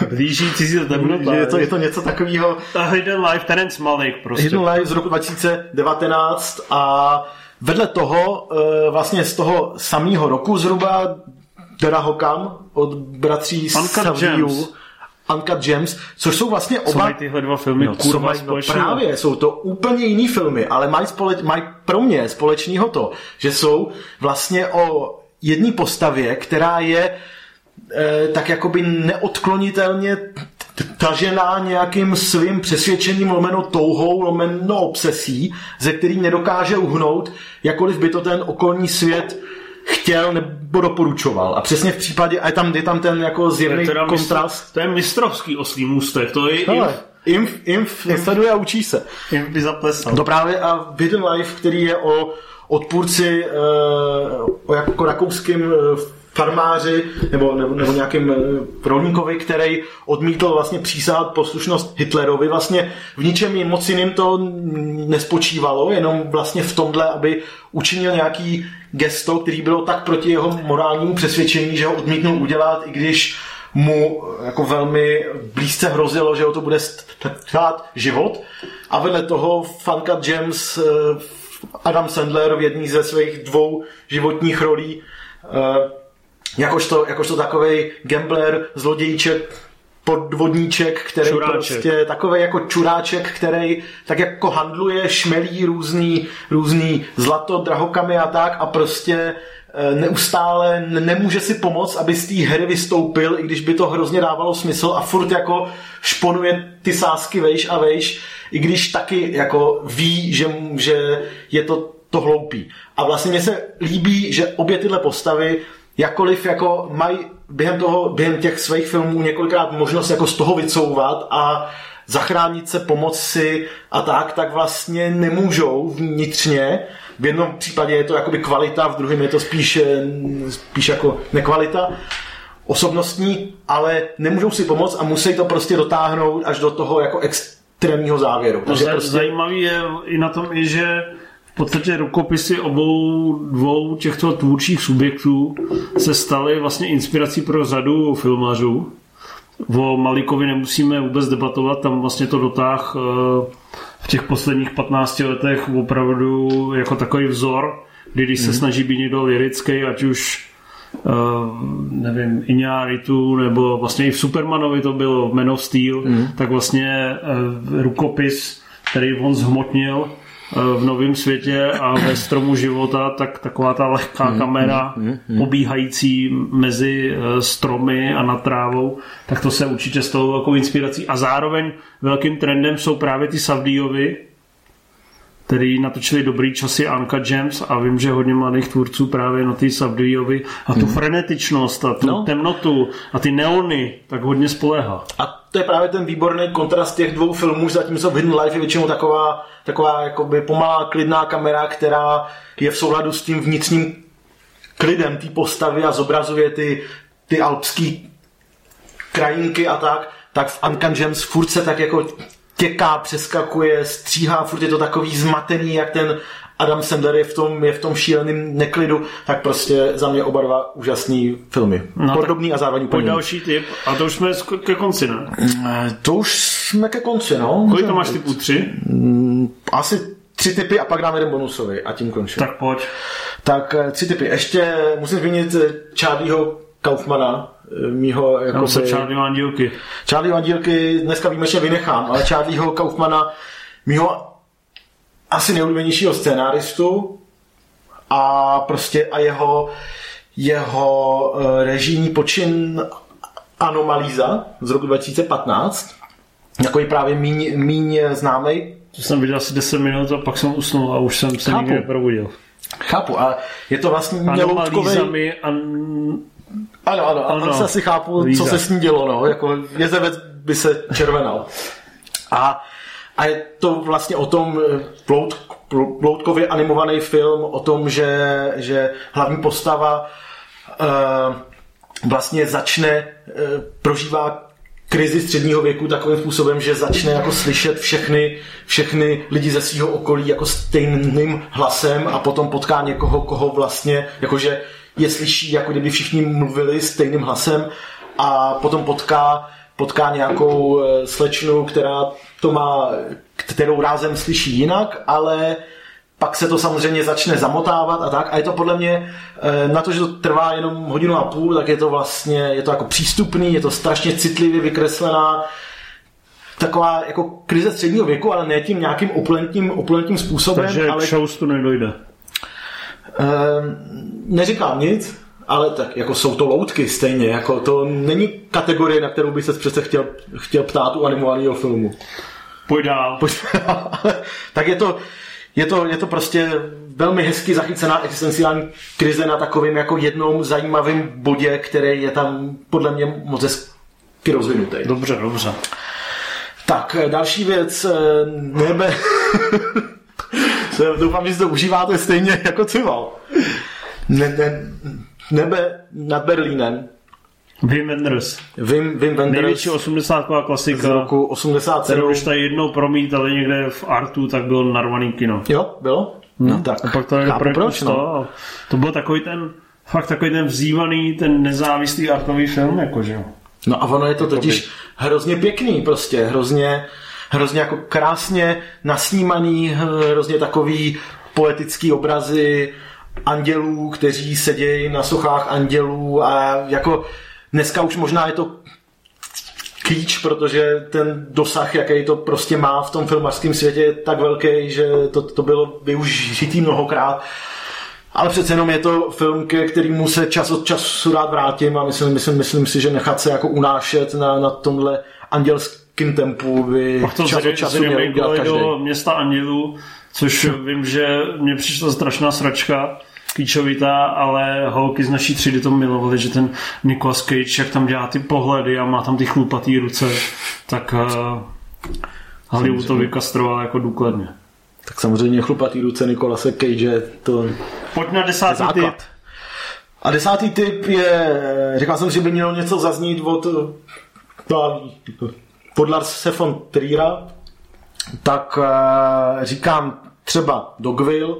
Blížící se temnota. Je to, je to něco takového. A Hidden Life, Terence Malik prostě. Hidden Life z roku 2019 a vedle toho, uh, vlastně z toho samého roku zhruba Drahokam od bratří Saviu, Uncut Gems, což jsou vlastně oba... Co mají tyhle dva filmy no, kurva mají, no, Právě, jsou to úplně jiný filmy, ale mají, společ, mají pro mě společného to, že jsou vlastně o jedné postavě, která je e, tak jakoby neodklonitelně tažená nějakým svým přesvědčením lomeno touhou, lomeno obsesí, ze kterým nedokáže uhnout, jakkoliv by to ten okolní svět chtěl nebo doporučoval. A přesně v případě, a je tam, je tam ten jako zjevný to kontrast. Mistr, to je mistrovský oslý můstek, to je Hele, Inf, Inf, Inf sleduje a učí se. Inf by zaplesal. To právě a Hidden Life, který je o odpůrci uh, o jako rakouským uh, farmáři nebo, nebo, nebo nějakým eh, rolníkovi, který odmítl vlastně přísahat poslušnost Hitlerovi. Vlastně v ničem moc jiným to nespočívalo, jenom vlastně v tomhle, aby učinil nějaký gesto, který bylo tak proti jeho morálnímu přesvědčení, že ho odmítnul udělat, i když mu jako velmi blízce hrozilo, že ho to bude stát život. A vedle toho Funka James eh, Adam Sandler v jedné ze svých dvou životních rolí eh, jakožto, jakožto takový gambler, zlodějček, podvodníček, který čuráček. prostě takový jako čuráček, který tak jako handluje, šmelí různý, různý zlato, drahokamy a tak a prostě e, neustále nemůže si pomoct, aby z té hry vystoupil, i když by to hrozně dávalo smysl a furt jako šponuje ty sásky vejš a vejš, i když taky jako ví, že, že je to to hloupý. A vlastně mně se líbí, že obě tyhle postavy jakkoliv jako mají během, toho, během těch svých filmů několikrát možnost jako z toho vycouvat a zachránit se, pomoct si a tak, tak vlastně nemůžou vnitřně. V jednom případě je to jakoby kvalita, v druhém je to spíš, eh, spíš jako nekvalita osobnostní, ale nemůžou si pomoct a musí to prostě dotáhnout až do toho jako extrémního závěru. Takže prostě... Zajímavý je i na tom, je, že podstatě rukopisy obou dvou těchto tvůrčích subjektů se staly vlastně inspirací pro řadu filmařů. O Malikovi nemusíme vůbec debatovat, tam vlastně to dotáh eh, v těch posledních 15 letech opravdu jako takový vzor, kdy když se mm. snaží být někdo lirický, ať už uh, nevím, Iñárritu, nebo vlastně i v Supermanovi to bylo Man of Steel, mm. tak vlastně uh, rukopis, který on zhmotnil, v novém světě a ve stromu života, tak taková ta lehká mm, kamera mm, mm, pobíhající mezi eh, stromy a nad trávou, tak to se určitě stalo velkou inspirací. A zároveň velkým trendem jsou právě ty Savdíjovi, který natočili dobrý časy Anka James a vím, že hodně mladých tvůrců právě na ty Savdíjovi a tu hmm. frenetičnost a tu no. temnotu a ty neony tak hodně spolehá. A to je právě ten výborný kontrast těch dvou filmů, zatímco v Hidden Life je většinou taková, taková jakoby pomalá, klidná kamera, která je v souladu s tím vnitřním klidem té postavy a zobrazuje ty, ty alpský krajinky a tak, tak v Uncan Gems furt se tak jako těká, přeskakuje, stříhá, furt je to takový zmatený, jak ten Adam Sandler je v tom, je v tom šíleném neklidu, tak prostě za mě oba dva úžasný filmy. No, Podobný a zároveň úplně. další tip, a to už jsme ke konci, ne? Eh, to už jsme ke konci, no. Kolik to máš typů? Tři? Mm, asi tři typy a pak dáme jeden bonusový a tím končím. Tak pojď. Tak eh, tři typy. Ještě musím zmínit eh, Charlieho Kaufmana, mýho... Jako se Charlieho Andílky. Charlieho Andílky dneska výjimečně vynechám, ale Charlieho Kaufmana, mýho asi nejoblíbenějšího scénáristu a prostě a jeho jeho uh, režijní počin Anomalíza z roku 2015, jako je právě míň, míň známý. To jsem viděl asi 10 minut a pak jsem usnul a už jsem se nikdy neprobudil. Chápu, a je to vlastně měloutkový... An... Ano, ano, ano, ano. asi chápu, Líza. co se s ní dělo, no, jako jezevec by se červenal. A a je to vlastně o tom eh, plout, ploutkově animovaný film o tom, že, že hlavní postava uh, vlastně začne, uh, prožívá krizi středního věku takovým způsobem, že začne jako slyšet všechny, všechny lidi ze svého okolí jako stejným hlasem a potom potká někoho, koho vlastně, jakože je slyší, jako kdyby všichni mluvili stejným hlasem a potom potká potká nějakou slečnu, která to má, kterou rázem slyší jinak, ale pak se to samozřejmě začne zamotávat a tak. A je to podle mě, eh, na to, že to trvá jenom hodinu a půl, tak je to vlastně, je to jako přístupný, je to strašně citlivě vykreslená, taková jako krize středního věku, ale ne tím nějakým opulentním, opulentním způsobem. Takže ale... k Shoustu nedojde. Ehm, neříkám nic, ale tak jako jsou to loutky stejně, jako to není kategorie, na kterou by se přece chtěl, chtěl ptát u animovaného filmu. Pojď dál. Pojď dál. *laughs* tak je to, je to, je to prostě velmi hezky zachycená existenciální krize na takovém jako jednom zajímavém bodě, který je tam podle mě moc hezky rozvinutý. Dobře, dobře. Tak, další věc, eh, nebe... *laughs* Doufám, že si to užíváte stejně jako Cival. Ne, ne, nebe nad Berlínem. Wim Wenders. Wim, Wim Wenders. Největší 80 klasika. Z roku 87. Kterou už tady jednou promítali někde v Artu, tak byl narvaný kino. Jo, bylo? No, no tak. A pak to je proč, no. To byl takový ten, fakt takový ten vzývaný, ten nezávislý artový film, jakože. No a ono je to totiž hrozně pěkný prostě, hrozně, hrozně jako krásně nasnímaný, hrozně takový poetický obrazy andělů, kteří sedějí na sochách andělů a jako dneska už možná je to klíč, protože ten dosah, jaký to prostě má v tom filmařském světě, je tak velký, že to, to bylo využitý mnohokrát. Ale přece jenom je to film, ke kterému se čas od času rád vrátím a myslím, myslím, myslím si, že nechat se jako unášet na, na tomhle andělském tempu by Pak to čas od času měl udělat každý. do města andělů, což vím, že mě přišla strašná sračka, klíčovitá, ale holky z naší třídy to milovali, že ten Nicolas Cage, jak tam dělá ty pohledy a má tam ty chlupatý ruce, tak uh, Hollywood to vykastroval jako důkladně. Tak samozřejmě chlupatý ruce Nikolase Cage, to Pojď na desátý tip. A desátý tip je, říkal jsem, že by mělo něco zaznít od, od Larse von Triera, tak uh, říkám třeba Dogville,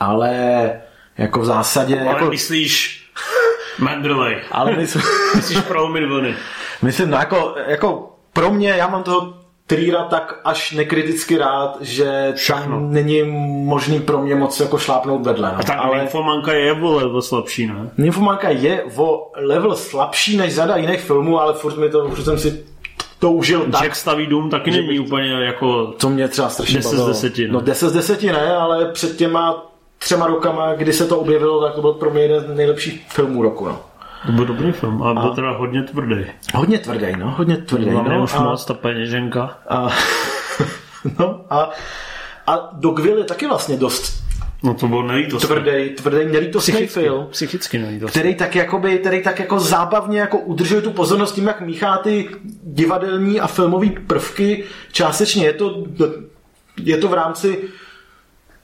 ale jako v zásadě... Ale jako, myslíš *laughs* Manderley. Ale myslím... *laughs* myslíš prolomit vlny. Myslím, no jako, jako pro mě, já mám toho Trýra tak až nekriticky rád, že Všechno. tam není možný pro mě moc jako šlápnout vedle. No. A tak ale... Nymphomanka je o level slabší, ne? Nymphomanka je o level slabší než řada jiných filmů, ale furt mi to, už jsem si to užil tak. Jack staví dům taky není úplně jako... To mě třeba strašně 10 z 10, ne? No 10 z 10 ne, ale před těma třema rokama, kdy se to objevilo, tak to byl pro mě jeden z nejlepších filmů roku. No. To byl dobrý film, ale byl teda hodně tvrdý. Hodně tvrdý, no, hodně tvrdý. No, už a, moc, ta peněženka. A, *laughs* no, a, a Dogville je taky vlastně dost No to byl nelítostný. Tvrdý, tvrdý, nelítostný psychicky, film. Psychicky nelítostný. Který tak, jakoby, který tak jako zábavně jako udržuje tu pozornost tím, jak míchá ty divadelní a filmové prvky. Částečně je to, je to v rámci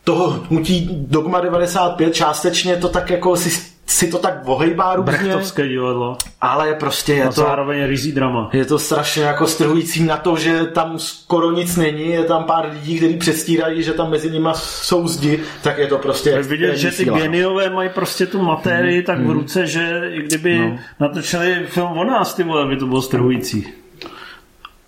toho hnutí Dogma 95, částečně to tak jako si si to tak vohejbá různě. Brechtovské divadlo. Ale prostě je a to... zároveň rizí drama. Je to strašně jako strhující na to, že tam skoro nic není, je tam pár lidí, kteří předstírají, že tam mezi nimi jsou zdi, tak je to prostě... Je vidět, že ty síla. geniové mají prostě tu materii mm, tak mm. v ruce, že i kdyby no. natočili film o nás, ty vole, by to bylo strhující.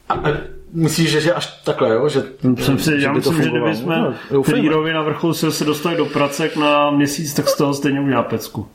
A, a Myslíš, že, že až takhle, jo? Že, jsem si, já myslím, že kdyby jsme no, Trýrovi na vrcholu se, se dostali do pracek na měsíc, tak z toho stejně udělá pecku.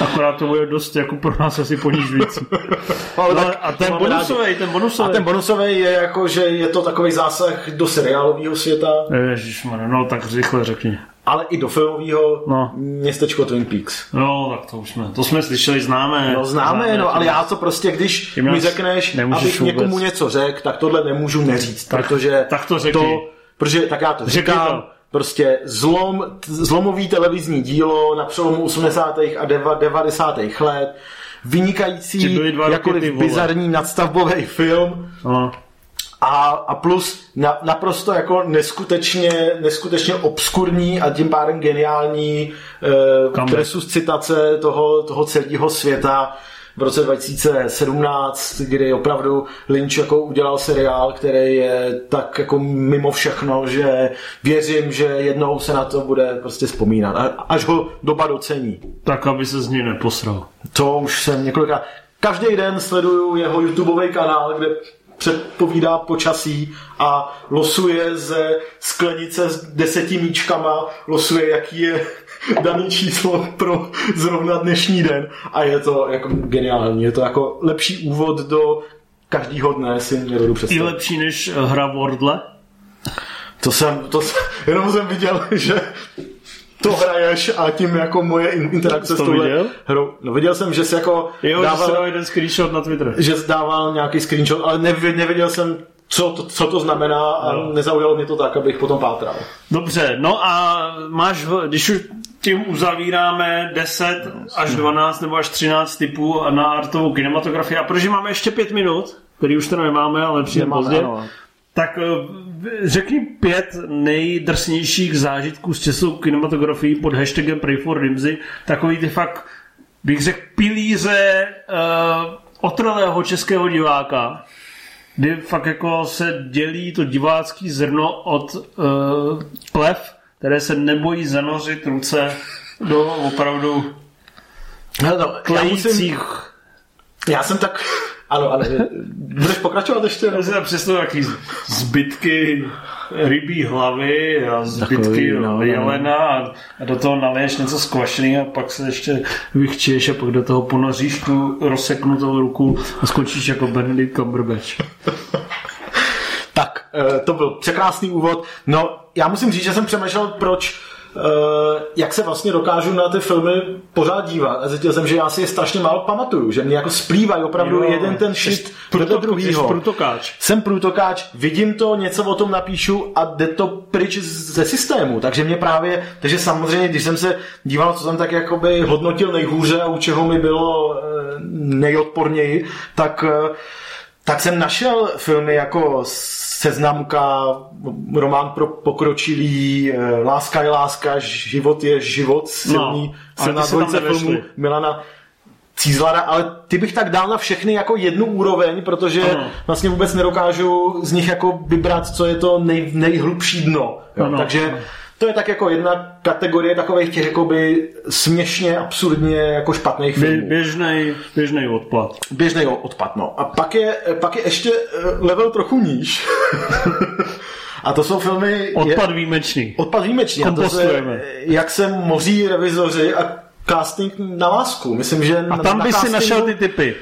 Akorát to bude dost jako pro nás asi ponižující. *laughs* Ale no, a ten bonusový, ten bonusový. A ten bonusový je jako, že je to takový zásah do seriálového světa. Ježišmarja, no tak rychle řekni. Ale i do filmového no. městečko Twin Peaks. No, tak to už jsme, to jsme slyšeli, známe. No známe, známe no, ale já to prostě, když mi řekneš, abych vůbec. někomu něco řekl, tak tohle nemůžu neříct, tak, protože tak to, řekni. to protože tak já to říkám, to prostě zlom, zlomový televizní dílo na přelomu 80. a 90. let, vynikající, jakkoliv bizarní nadstavbový film. Aha. A, a plus na, naprosto jako neskutečně, neskutečně obskurní a tím pádem geniální eh, resuscitace toho, toho celého světa v roce 2017, kdy opravdu Lynch jako udělal seriál, který je tak jako mimo všechno, že věřím, že jednou se na to bude prostě vzpomínat, až ho doba docení. Tak, aby se z něj neposral. To už jsem několikrát... Každý den sleduju jeho YouTubeový kanál, kde předpovídá počasí a losuje ze sklenice s deseti míčkama, losuje, jaký je *laughs* daný číslo pro zrovna dnešní den a je to jako geniální. Je to jako lepší úvod do každýho dne si nedodu představit. I lepší než hra Wordle? To jsem, to jsem, *laughs* jenom jsem viděl, že to hraješ a tím jako moje interakce to s touhle viděl? hrou. No viděl jsem, že jsi jako jo, dával, že dal jeden screenshot na Twitter. Že dával nějaký screenshot, ale nevěděl, nevěděl jsem, co to, co to znamená a no. nezaujalo mě to tak, abych potom pátral. Dobře, no a máš, když už tím uzavíráme 10 až 12 nebo až 13 typů na artovou kinematografii. A protože máme ještě 5 minut, který už teda nemáme, ale přijde pozdě, ano. tak eh, řekni pět nejdrsnějších zážitků z českou kinematografií pod hashtagem Pray for Rimsy. Takový ty fakt, bych řekl, pilíře uh, otrlého českého diváka, kdy fakt jako se dělí to divácký zrno od uh, plev které se nebojí zanořit ruce do opravdu no, já, musím, já jsem tak... Ano, ale budeš pokračovat ještě? Já si přesně jaký zbytky rybí hlavy a zbytky Takový, no, no, jelena a, a do toho naliješ něco skvašený a pak se ještě vychčíš a pak do toho ponoříš tu rozseknutou ruku a skončíš jako Benedict Cumberbatch. tak, eh, to byl překrásný úvod. No, já musím říct, že jsem přemýšlel, proč uh, jak se vlastně dokážu na ty filmy pořád dívat. A zjistil jsem, že já si je strašně málo pamatuju, že mě jako splývají opravdu jo, jeden ten šist do druhýho. Prutokáč. Jsem prutokáč, vidím to, něco o tom napíšu a jde to pryč ze systému. Takže mě právě, takže samozřejmě, když jsem se díval, co jsem tak jakoby hodnotil nejhůře a u čeho mi bylo uh, nejodporněji, tak uh, tak jsem našel filmy jako Seznamka, román pro pokročilý, eh, Láska je láska, Život je život, silný, no, silná dvojice filmů Milana Cízlara, ale ty bych tak dal na všechny jako jednu úroveň, protože ano. vlastně vůbec nedokážu z nich jako vybrat, co je to nej, nejhlubší dno. Jo? Ano, Takže ano to je tak jako jedna kategorie takových těch jakoby směšně, absurdně jako špatných filmů. Běžnej, běžnej odpad. Běžnej odpad, no. A pak je, pak je ještě eh, level trochu níž. *laughs* A to jsou filmy... Odpad je, výjimečný. Odpad výjimečný. A to se, jak se moří revizoři a casting na lásku. Myslím, že a tam na, by na si našel ty typy.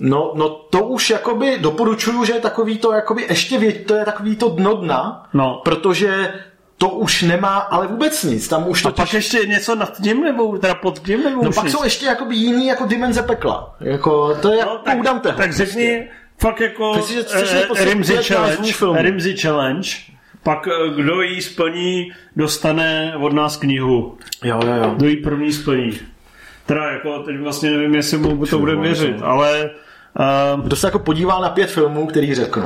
No, no to už jakoby doporučuju, že je takový to jakoby ještě věť, to je takový to dno dna, no. protože to už nemá ale vůbec nic. Tam už to a pak ještě něco nad tím nebo teda pod tím nebo No pak nic? jsou ještě jakoby jiný jako dimenze pekla. Jako, to je no, tak, tak, tak řekni fakt jako uh, Rimsy Challenge, Rimsy Challenge pak eh, kdo jí splní, dostane od nás knihu. Jo, jo, jo. Kdo jí první splní. Teda jako, teď vlastně nevím, jestli mu to bude věřit, ale... Uh, kdo se jako podívá na pět filmů, který řeknu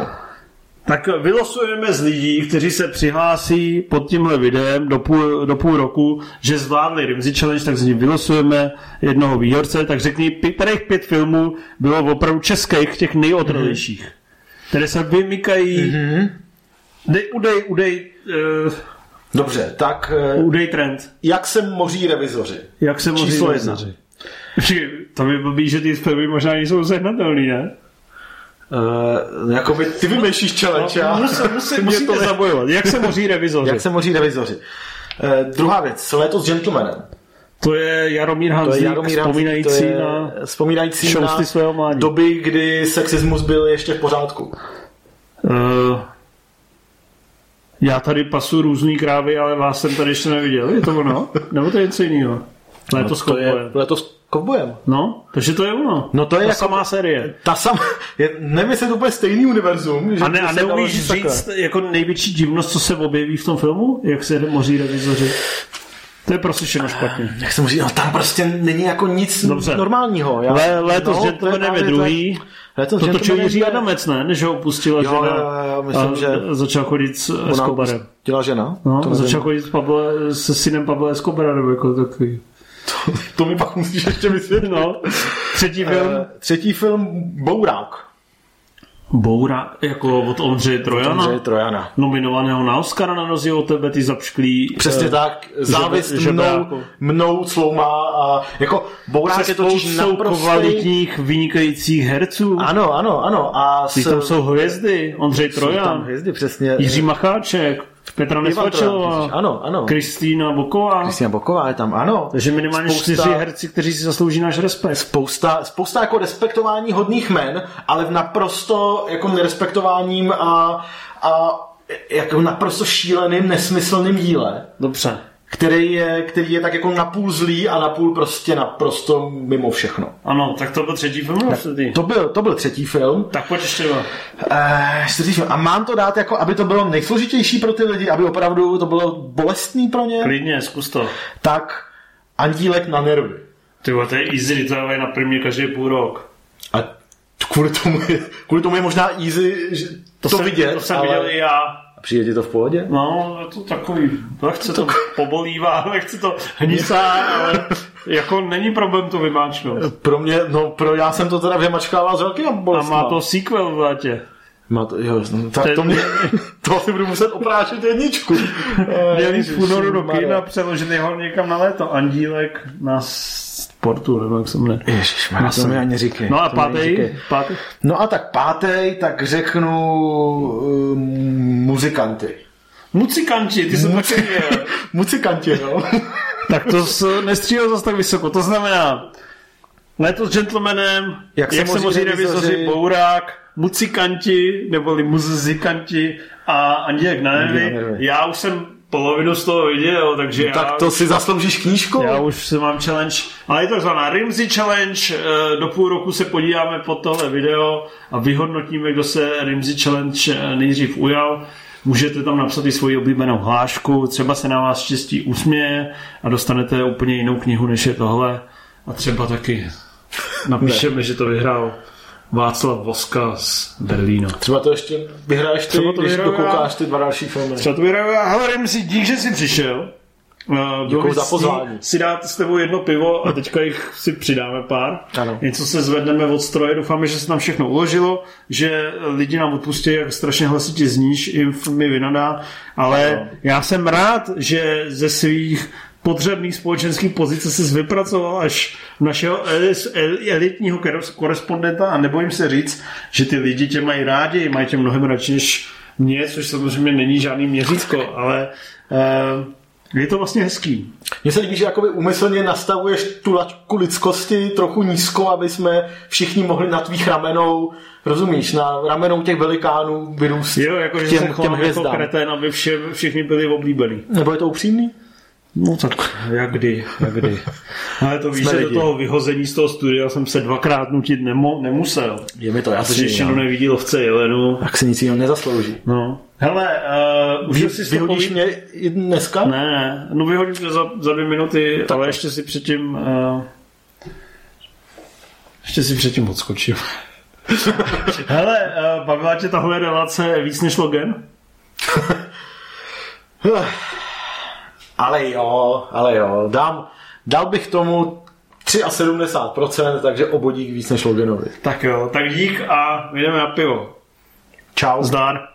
tak vylosujeme z lidí, kteří se přihlásí pod tímhle videem do půl, do půl roku, že zvládli Rimsy Challenge, tak z nich vylosujeme jednoho výherce, tak řekni, kterých pět filmů bylo opravdu českých, těch nejotrlejších, mm-hmm. které se vymykají. Mm-hmm. Dej, udej, udej. Uh, Dobře, tak... Uh, udej trend. Jak se moří revizoři? Jak se moří Číslo revizoři? Jedna. To by blbý, že ty filmy možná nejsou zehnatelný, ne? Uh, jakoby ty vymýšlíš challenge no, musí, musí, *laughs* musíte to zabojovat. Jak se moří revizoři? Jak se moří revizoři. Uh, druhá věc, léto s gentlemanem. To je Jaromír Hanzík, to je Jaromír vzpomínající, to je na vzpomínající na svého mládí. doby, kdy sexismus byl ještě v pořádku. Uh, já tady pasu různý krávy, ale vás jsem tady ještě neviděl. Je to ono? Nebo to je něco jiného? Léto no, to je, Léto kovbojem. No, takže to je ono. No to je ta jako, samá série. Ta sam, je, nevím, jestli to úplně stejný univerzum. Že a, ne, a neumíš říct takhle. jako největší divnost, co se objeví v tom filmu? Jak se moří revizoři? To je prostě všechno špatně. Jak se může, no tam prostě není jako nic Dobře. normálního. Já, Lé, léto no, Gentlemanem je druhý. Letos to točil Jiří Adamec, ne? Než ho opustila jo, žena. Jo, jo, myslím, že začal chodit s Escobarem. Dělá žena? No, to začal chodit s Pablo, se synem Pablo Escobara, nebo jako takový. To, to mi pak musíš ještě vysvětlit. No. Třetí film? Uh, třetí film Bourák. Boura, jako od Ondřeje Trojana. Ondřeje Trojana. Nominovaného na Oscara na rozdíl od tebe, ty zapšklý. Přesně uh, tak, závist že, mnou, jako... mnou sloumá a jako Bourák je totiž naprostý... kvalitních, vynikajících herců. Ano, ano, ano. A s... tam jsou hvězdy, Ondřej Trojan. tam hvězdy, přesně. Jiří Macháček, Petra Nesvačilová, ano, ano. Kristýna Boková. Kristýna Boková je tam, ano. Takže minimálně spousta, čtyři herci, kteří si zaslouží náš respekt. Spousta, spousta jako respektování hodných men, ale v naprosto jako nerespektováním a, a jako naprosto šíleným, nesmyslným díle. Dobře který je, který je tak jako napůl zlý a napůl prostě naprosto mimo všechno. Ano, tak to byl třetí film? Ne, to, byl, to byl třetí film. Tak pojď ještě dva. Uh, třetí film. A mám to dát jako, aby to bylo nejsložitější pro ty lidi, aby opravdu to bylo bolestný pro ně? Klidně, zkus to. Tak Andílek na nervy. Ty to je easy, to je na první každý půl rok. A kvůli tomu je, kvůli tomu je možná easy že to, to jsem, vidět. To jsem ale... viděl i já. Přijde ti to v pohodě? No, je to takový, lehce to pobolívá, *laughs* lehce to hnisá, ale jako není problém to vymáčnout. Pro mě, no pro já jsem to teda vymačkával s velkým. A má to sequel v létě. Má to, jo, tak Ten... to, mě, *laughs* to asi budu muset oprášit jedničku. *laughs* Měl jít v únoru do kina, přeložit ho někam na léto. Andílek na sportu, nebo jak se jmenuje. Ježišmarja, to mi ani říkej. No a pátý, pátý? No a tak pátý, tak řeknu uh, muzikanty. Muzikanti, ty jsem taky. *laughs* Muzikanti, no. tak to nestřílel zase tak vysoko. To znamená, Leto s gentlemanem, jak, jak se moří revizoři, Bourák, mucikanti, neboli muzikanti a Andílek na nevi. Já už jsem polovinu z toho viděl, takže no, Tak to si zasloužíš knížku? Já už si mám challenge, ale je to takzvaná Rimsey Challenge, eh, do půl roku se podíváme pod tohle video a vyhodnotíme, kdo se Rimsey Challenge eh, nejdřív ujal. Můžete tam napsat i svoji oblíbenou hlášku, třeba se na vás štěstí usměje a dostanete úplně jinou knihu, než je tohle. A třeba taky napíšeme, že to vyhrál Václav Voska z Berlína. Třeba to ještě vyhraješ ty, Třeba to když dokoukáš ty dva další filmy. Třeba to vyhraju já. Hele, si dík, že jsi přišel. Uh, Děkuji za pozvání. Si dát s tebou jedno pivo a teďka jich si přidáme pár. Ano. Něco se zvedneme od stroje. Doufáme, že se tam všechno uložilo, že lidi nám odpustí, jak strašně hlasitě zníš, i mi vynadá. Ale ano. já jsem rád, že ze svých podřadný společenský pozice se vypracoval až našeho elitního korespondenta a nebojím se říct, že ty lidi tě mají rádi, mají tě mnohem radši než mě, což samozřejmě není žádný měřítko, ale uh, je to vlastně hezký. Mně se líbí, že jakoby umyslně nastavuješ tu laťku lidskosti trochu nízko, aby jsme všichni mohli na tvých ramenou, rozumíš, na ramenou těch velikánů vyrůst Jo, jako že těm, se těm jako kretén, aby vše, všichni byli oblíbený. Nebo je to upřímný? No tak jak kdy, jak kdy. Ale to víš, že do toho vyhození z toho studia jsem se dvakrát nutit nemo, nemusel. Je mi to jasný. Ještě no. nevidí lovce Jelenu. Tak se nic jiného nezaslouží. No. Hele, uh, už si vyhodíš mě i dneska? Ne, ne, no vyhodím tě za, za dvě minuty, tak. ale ještě si předtím uh, ještě si předtím odskočím. *laughs* Hele, uh, bavila tě tahle relace víc než Logan? *laughs* Ale jo, ale jo, dám, dal bych tomu 73%, takže obodík víc než Loganovi. Tak jo, tak dík a jdeme na pivo. Čau. Zdar.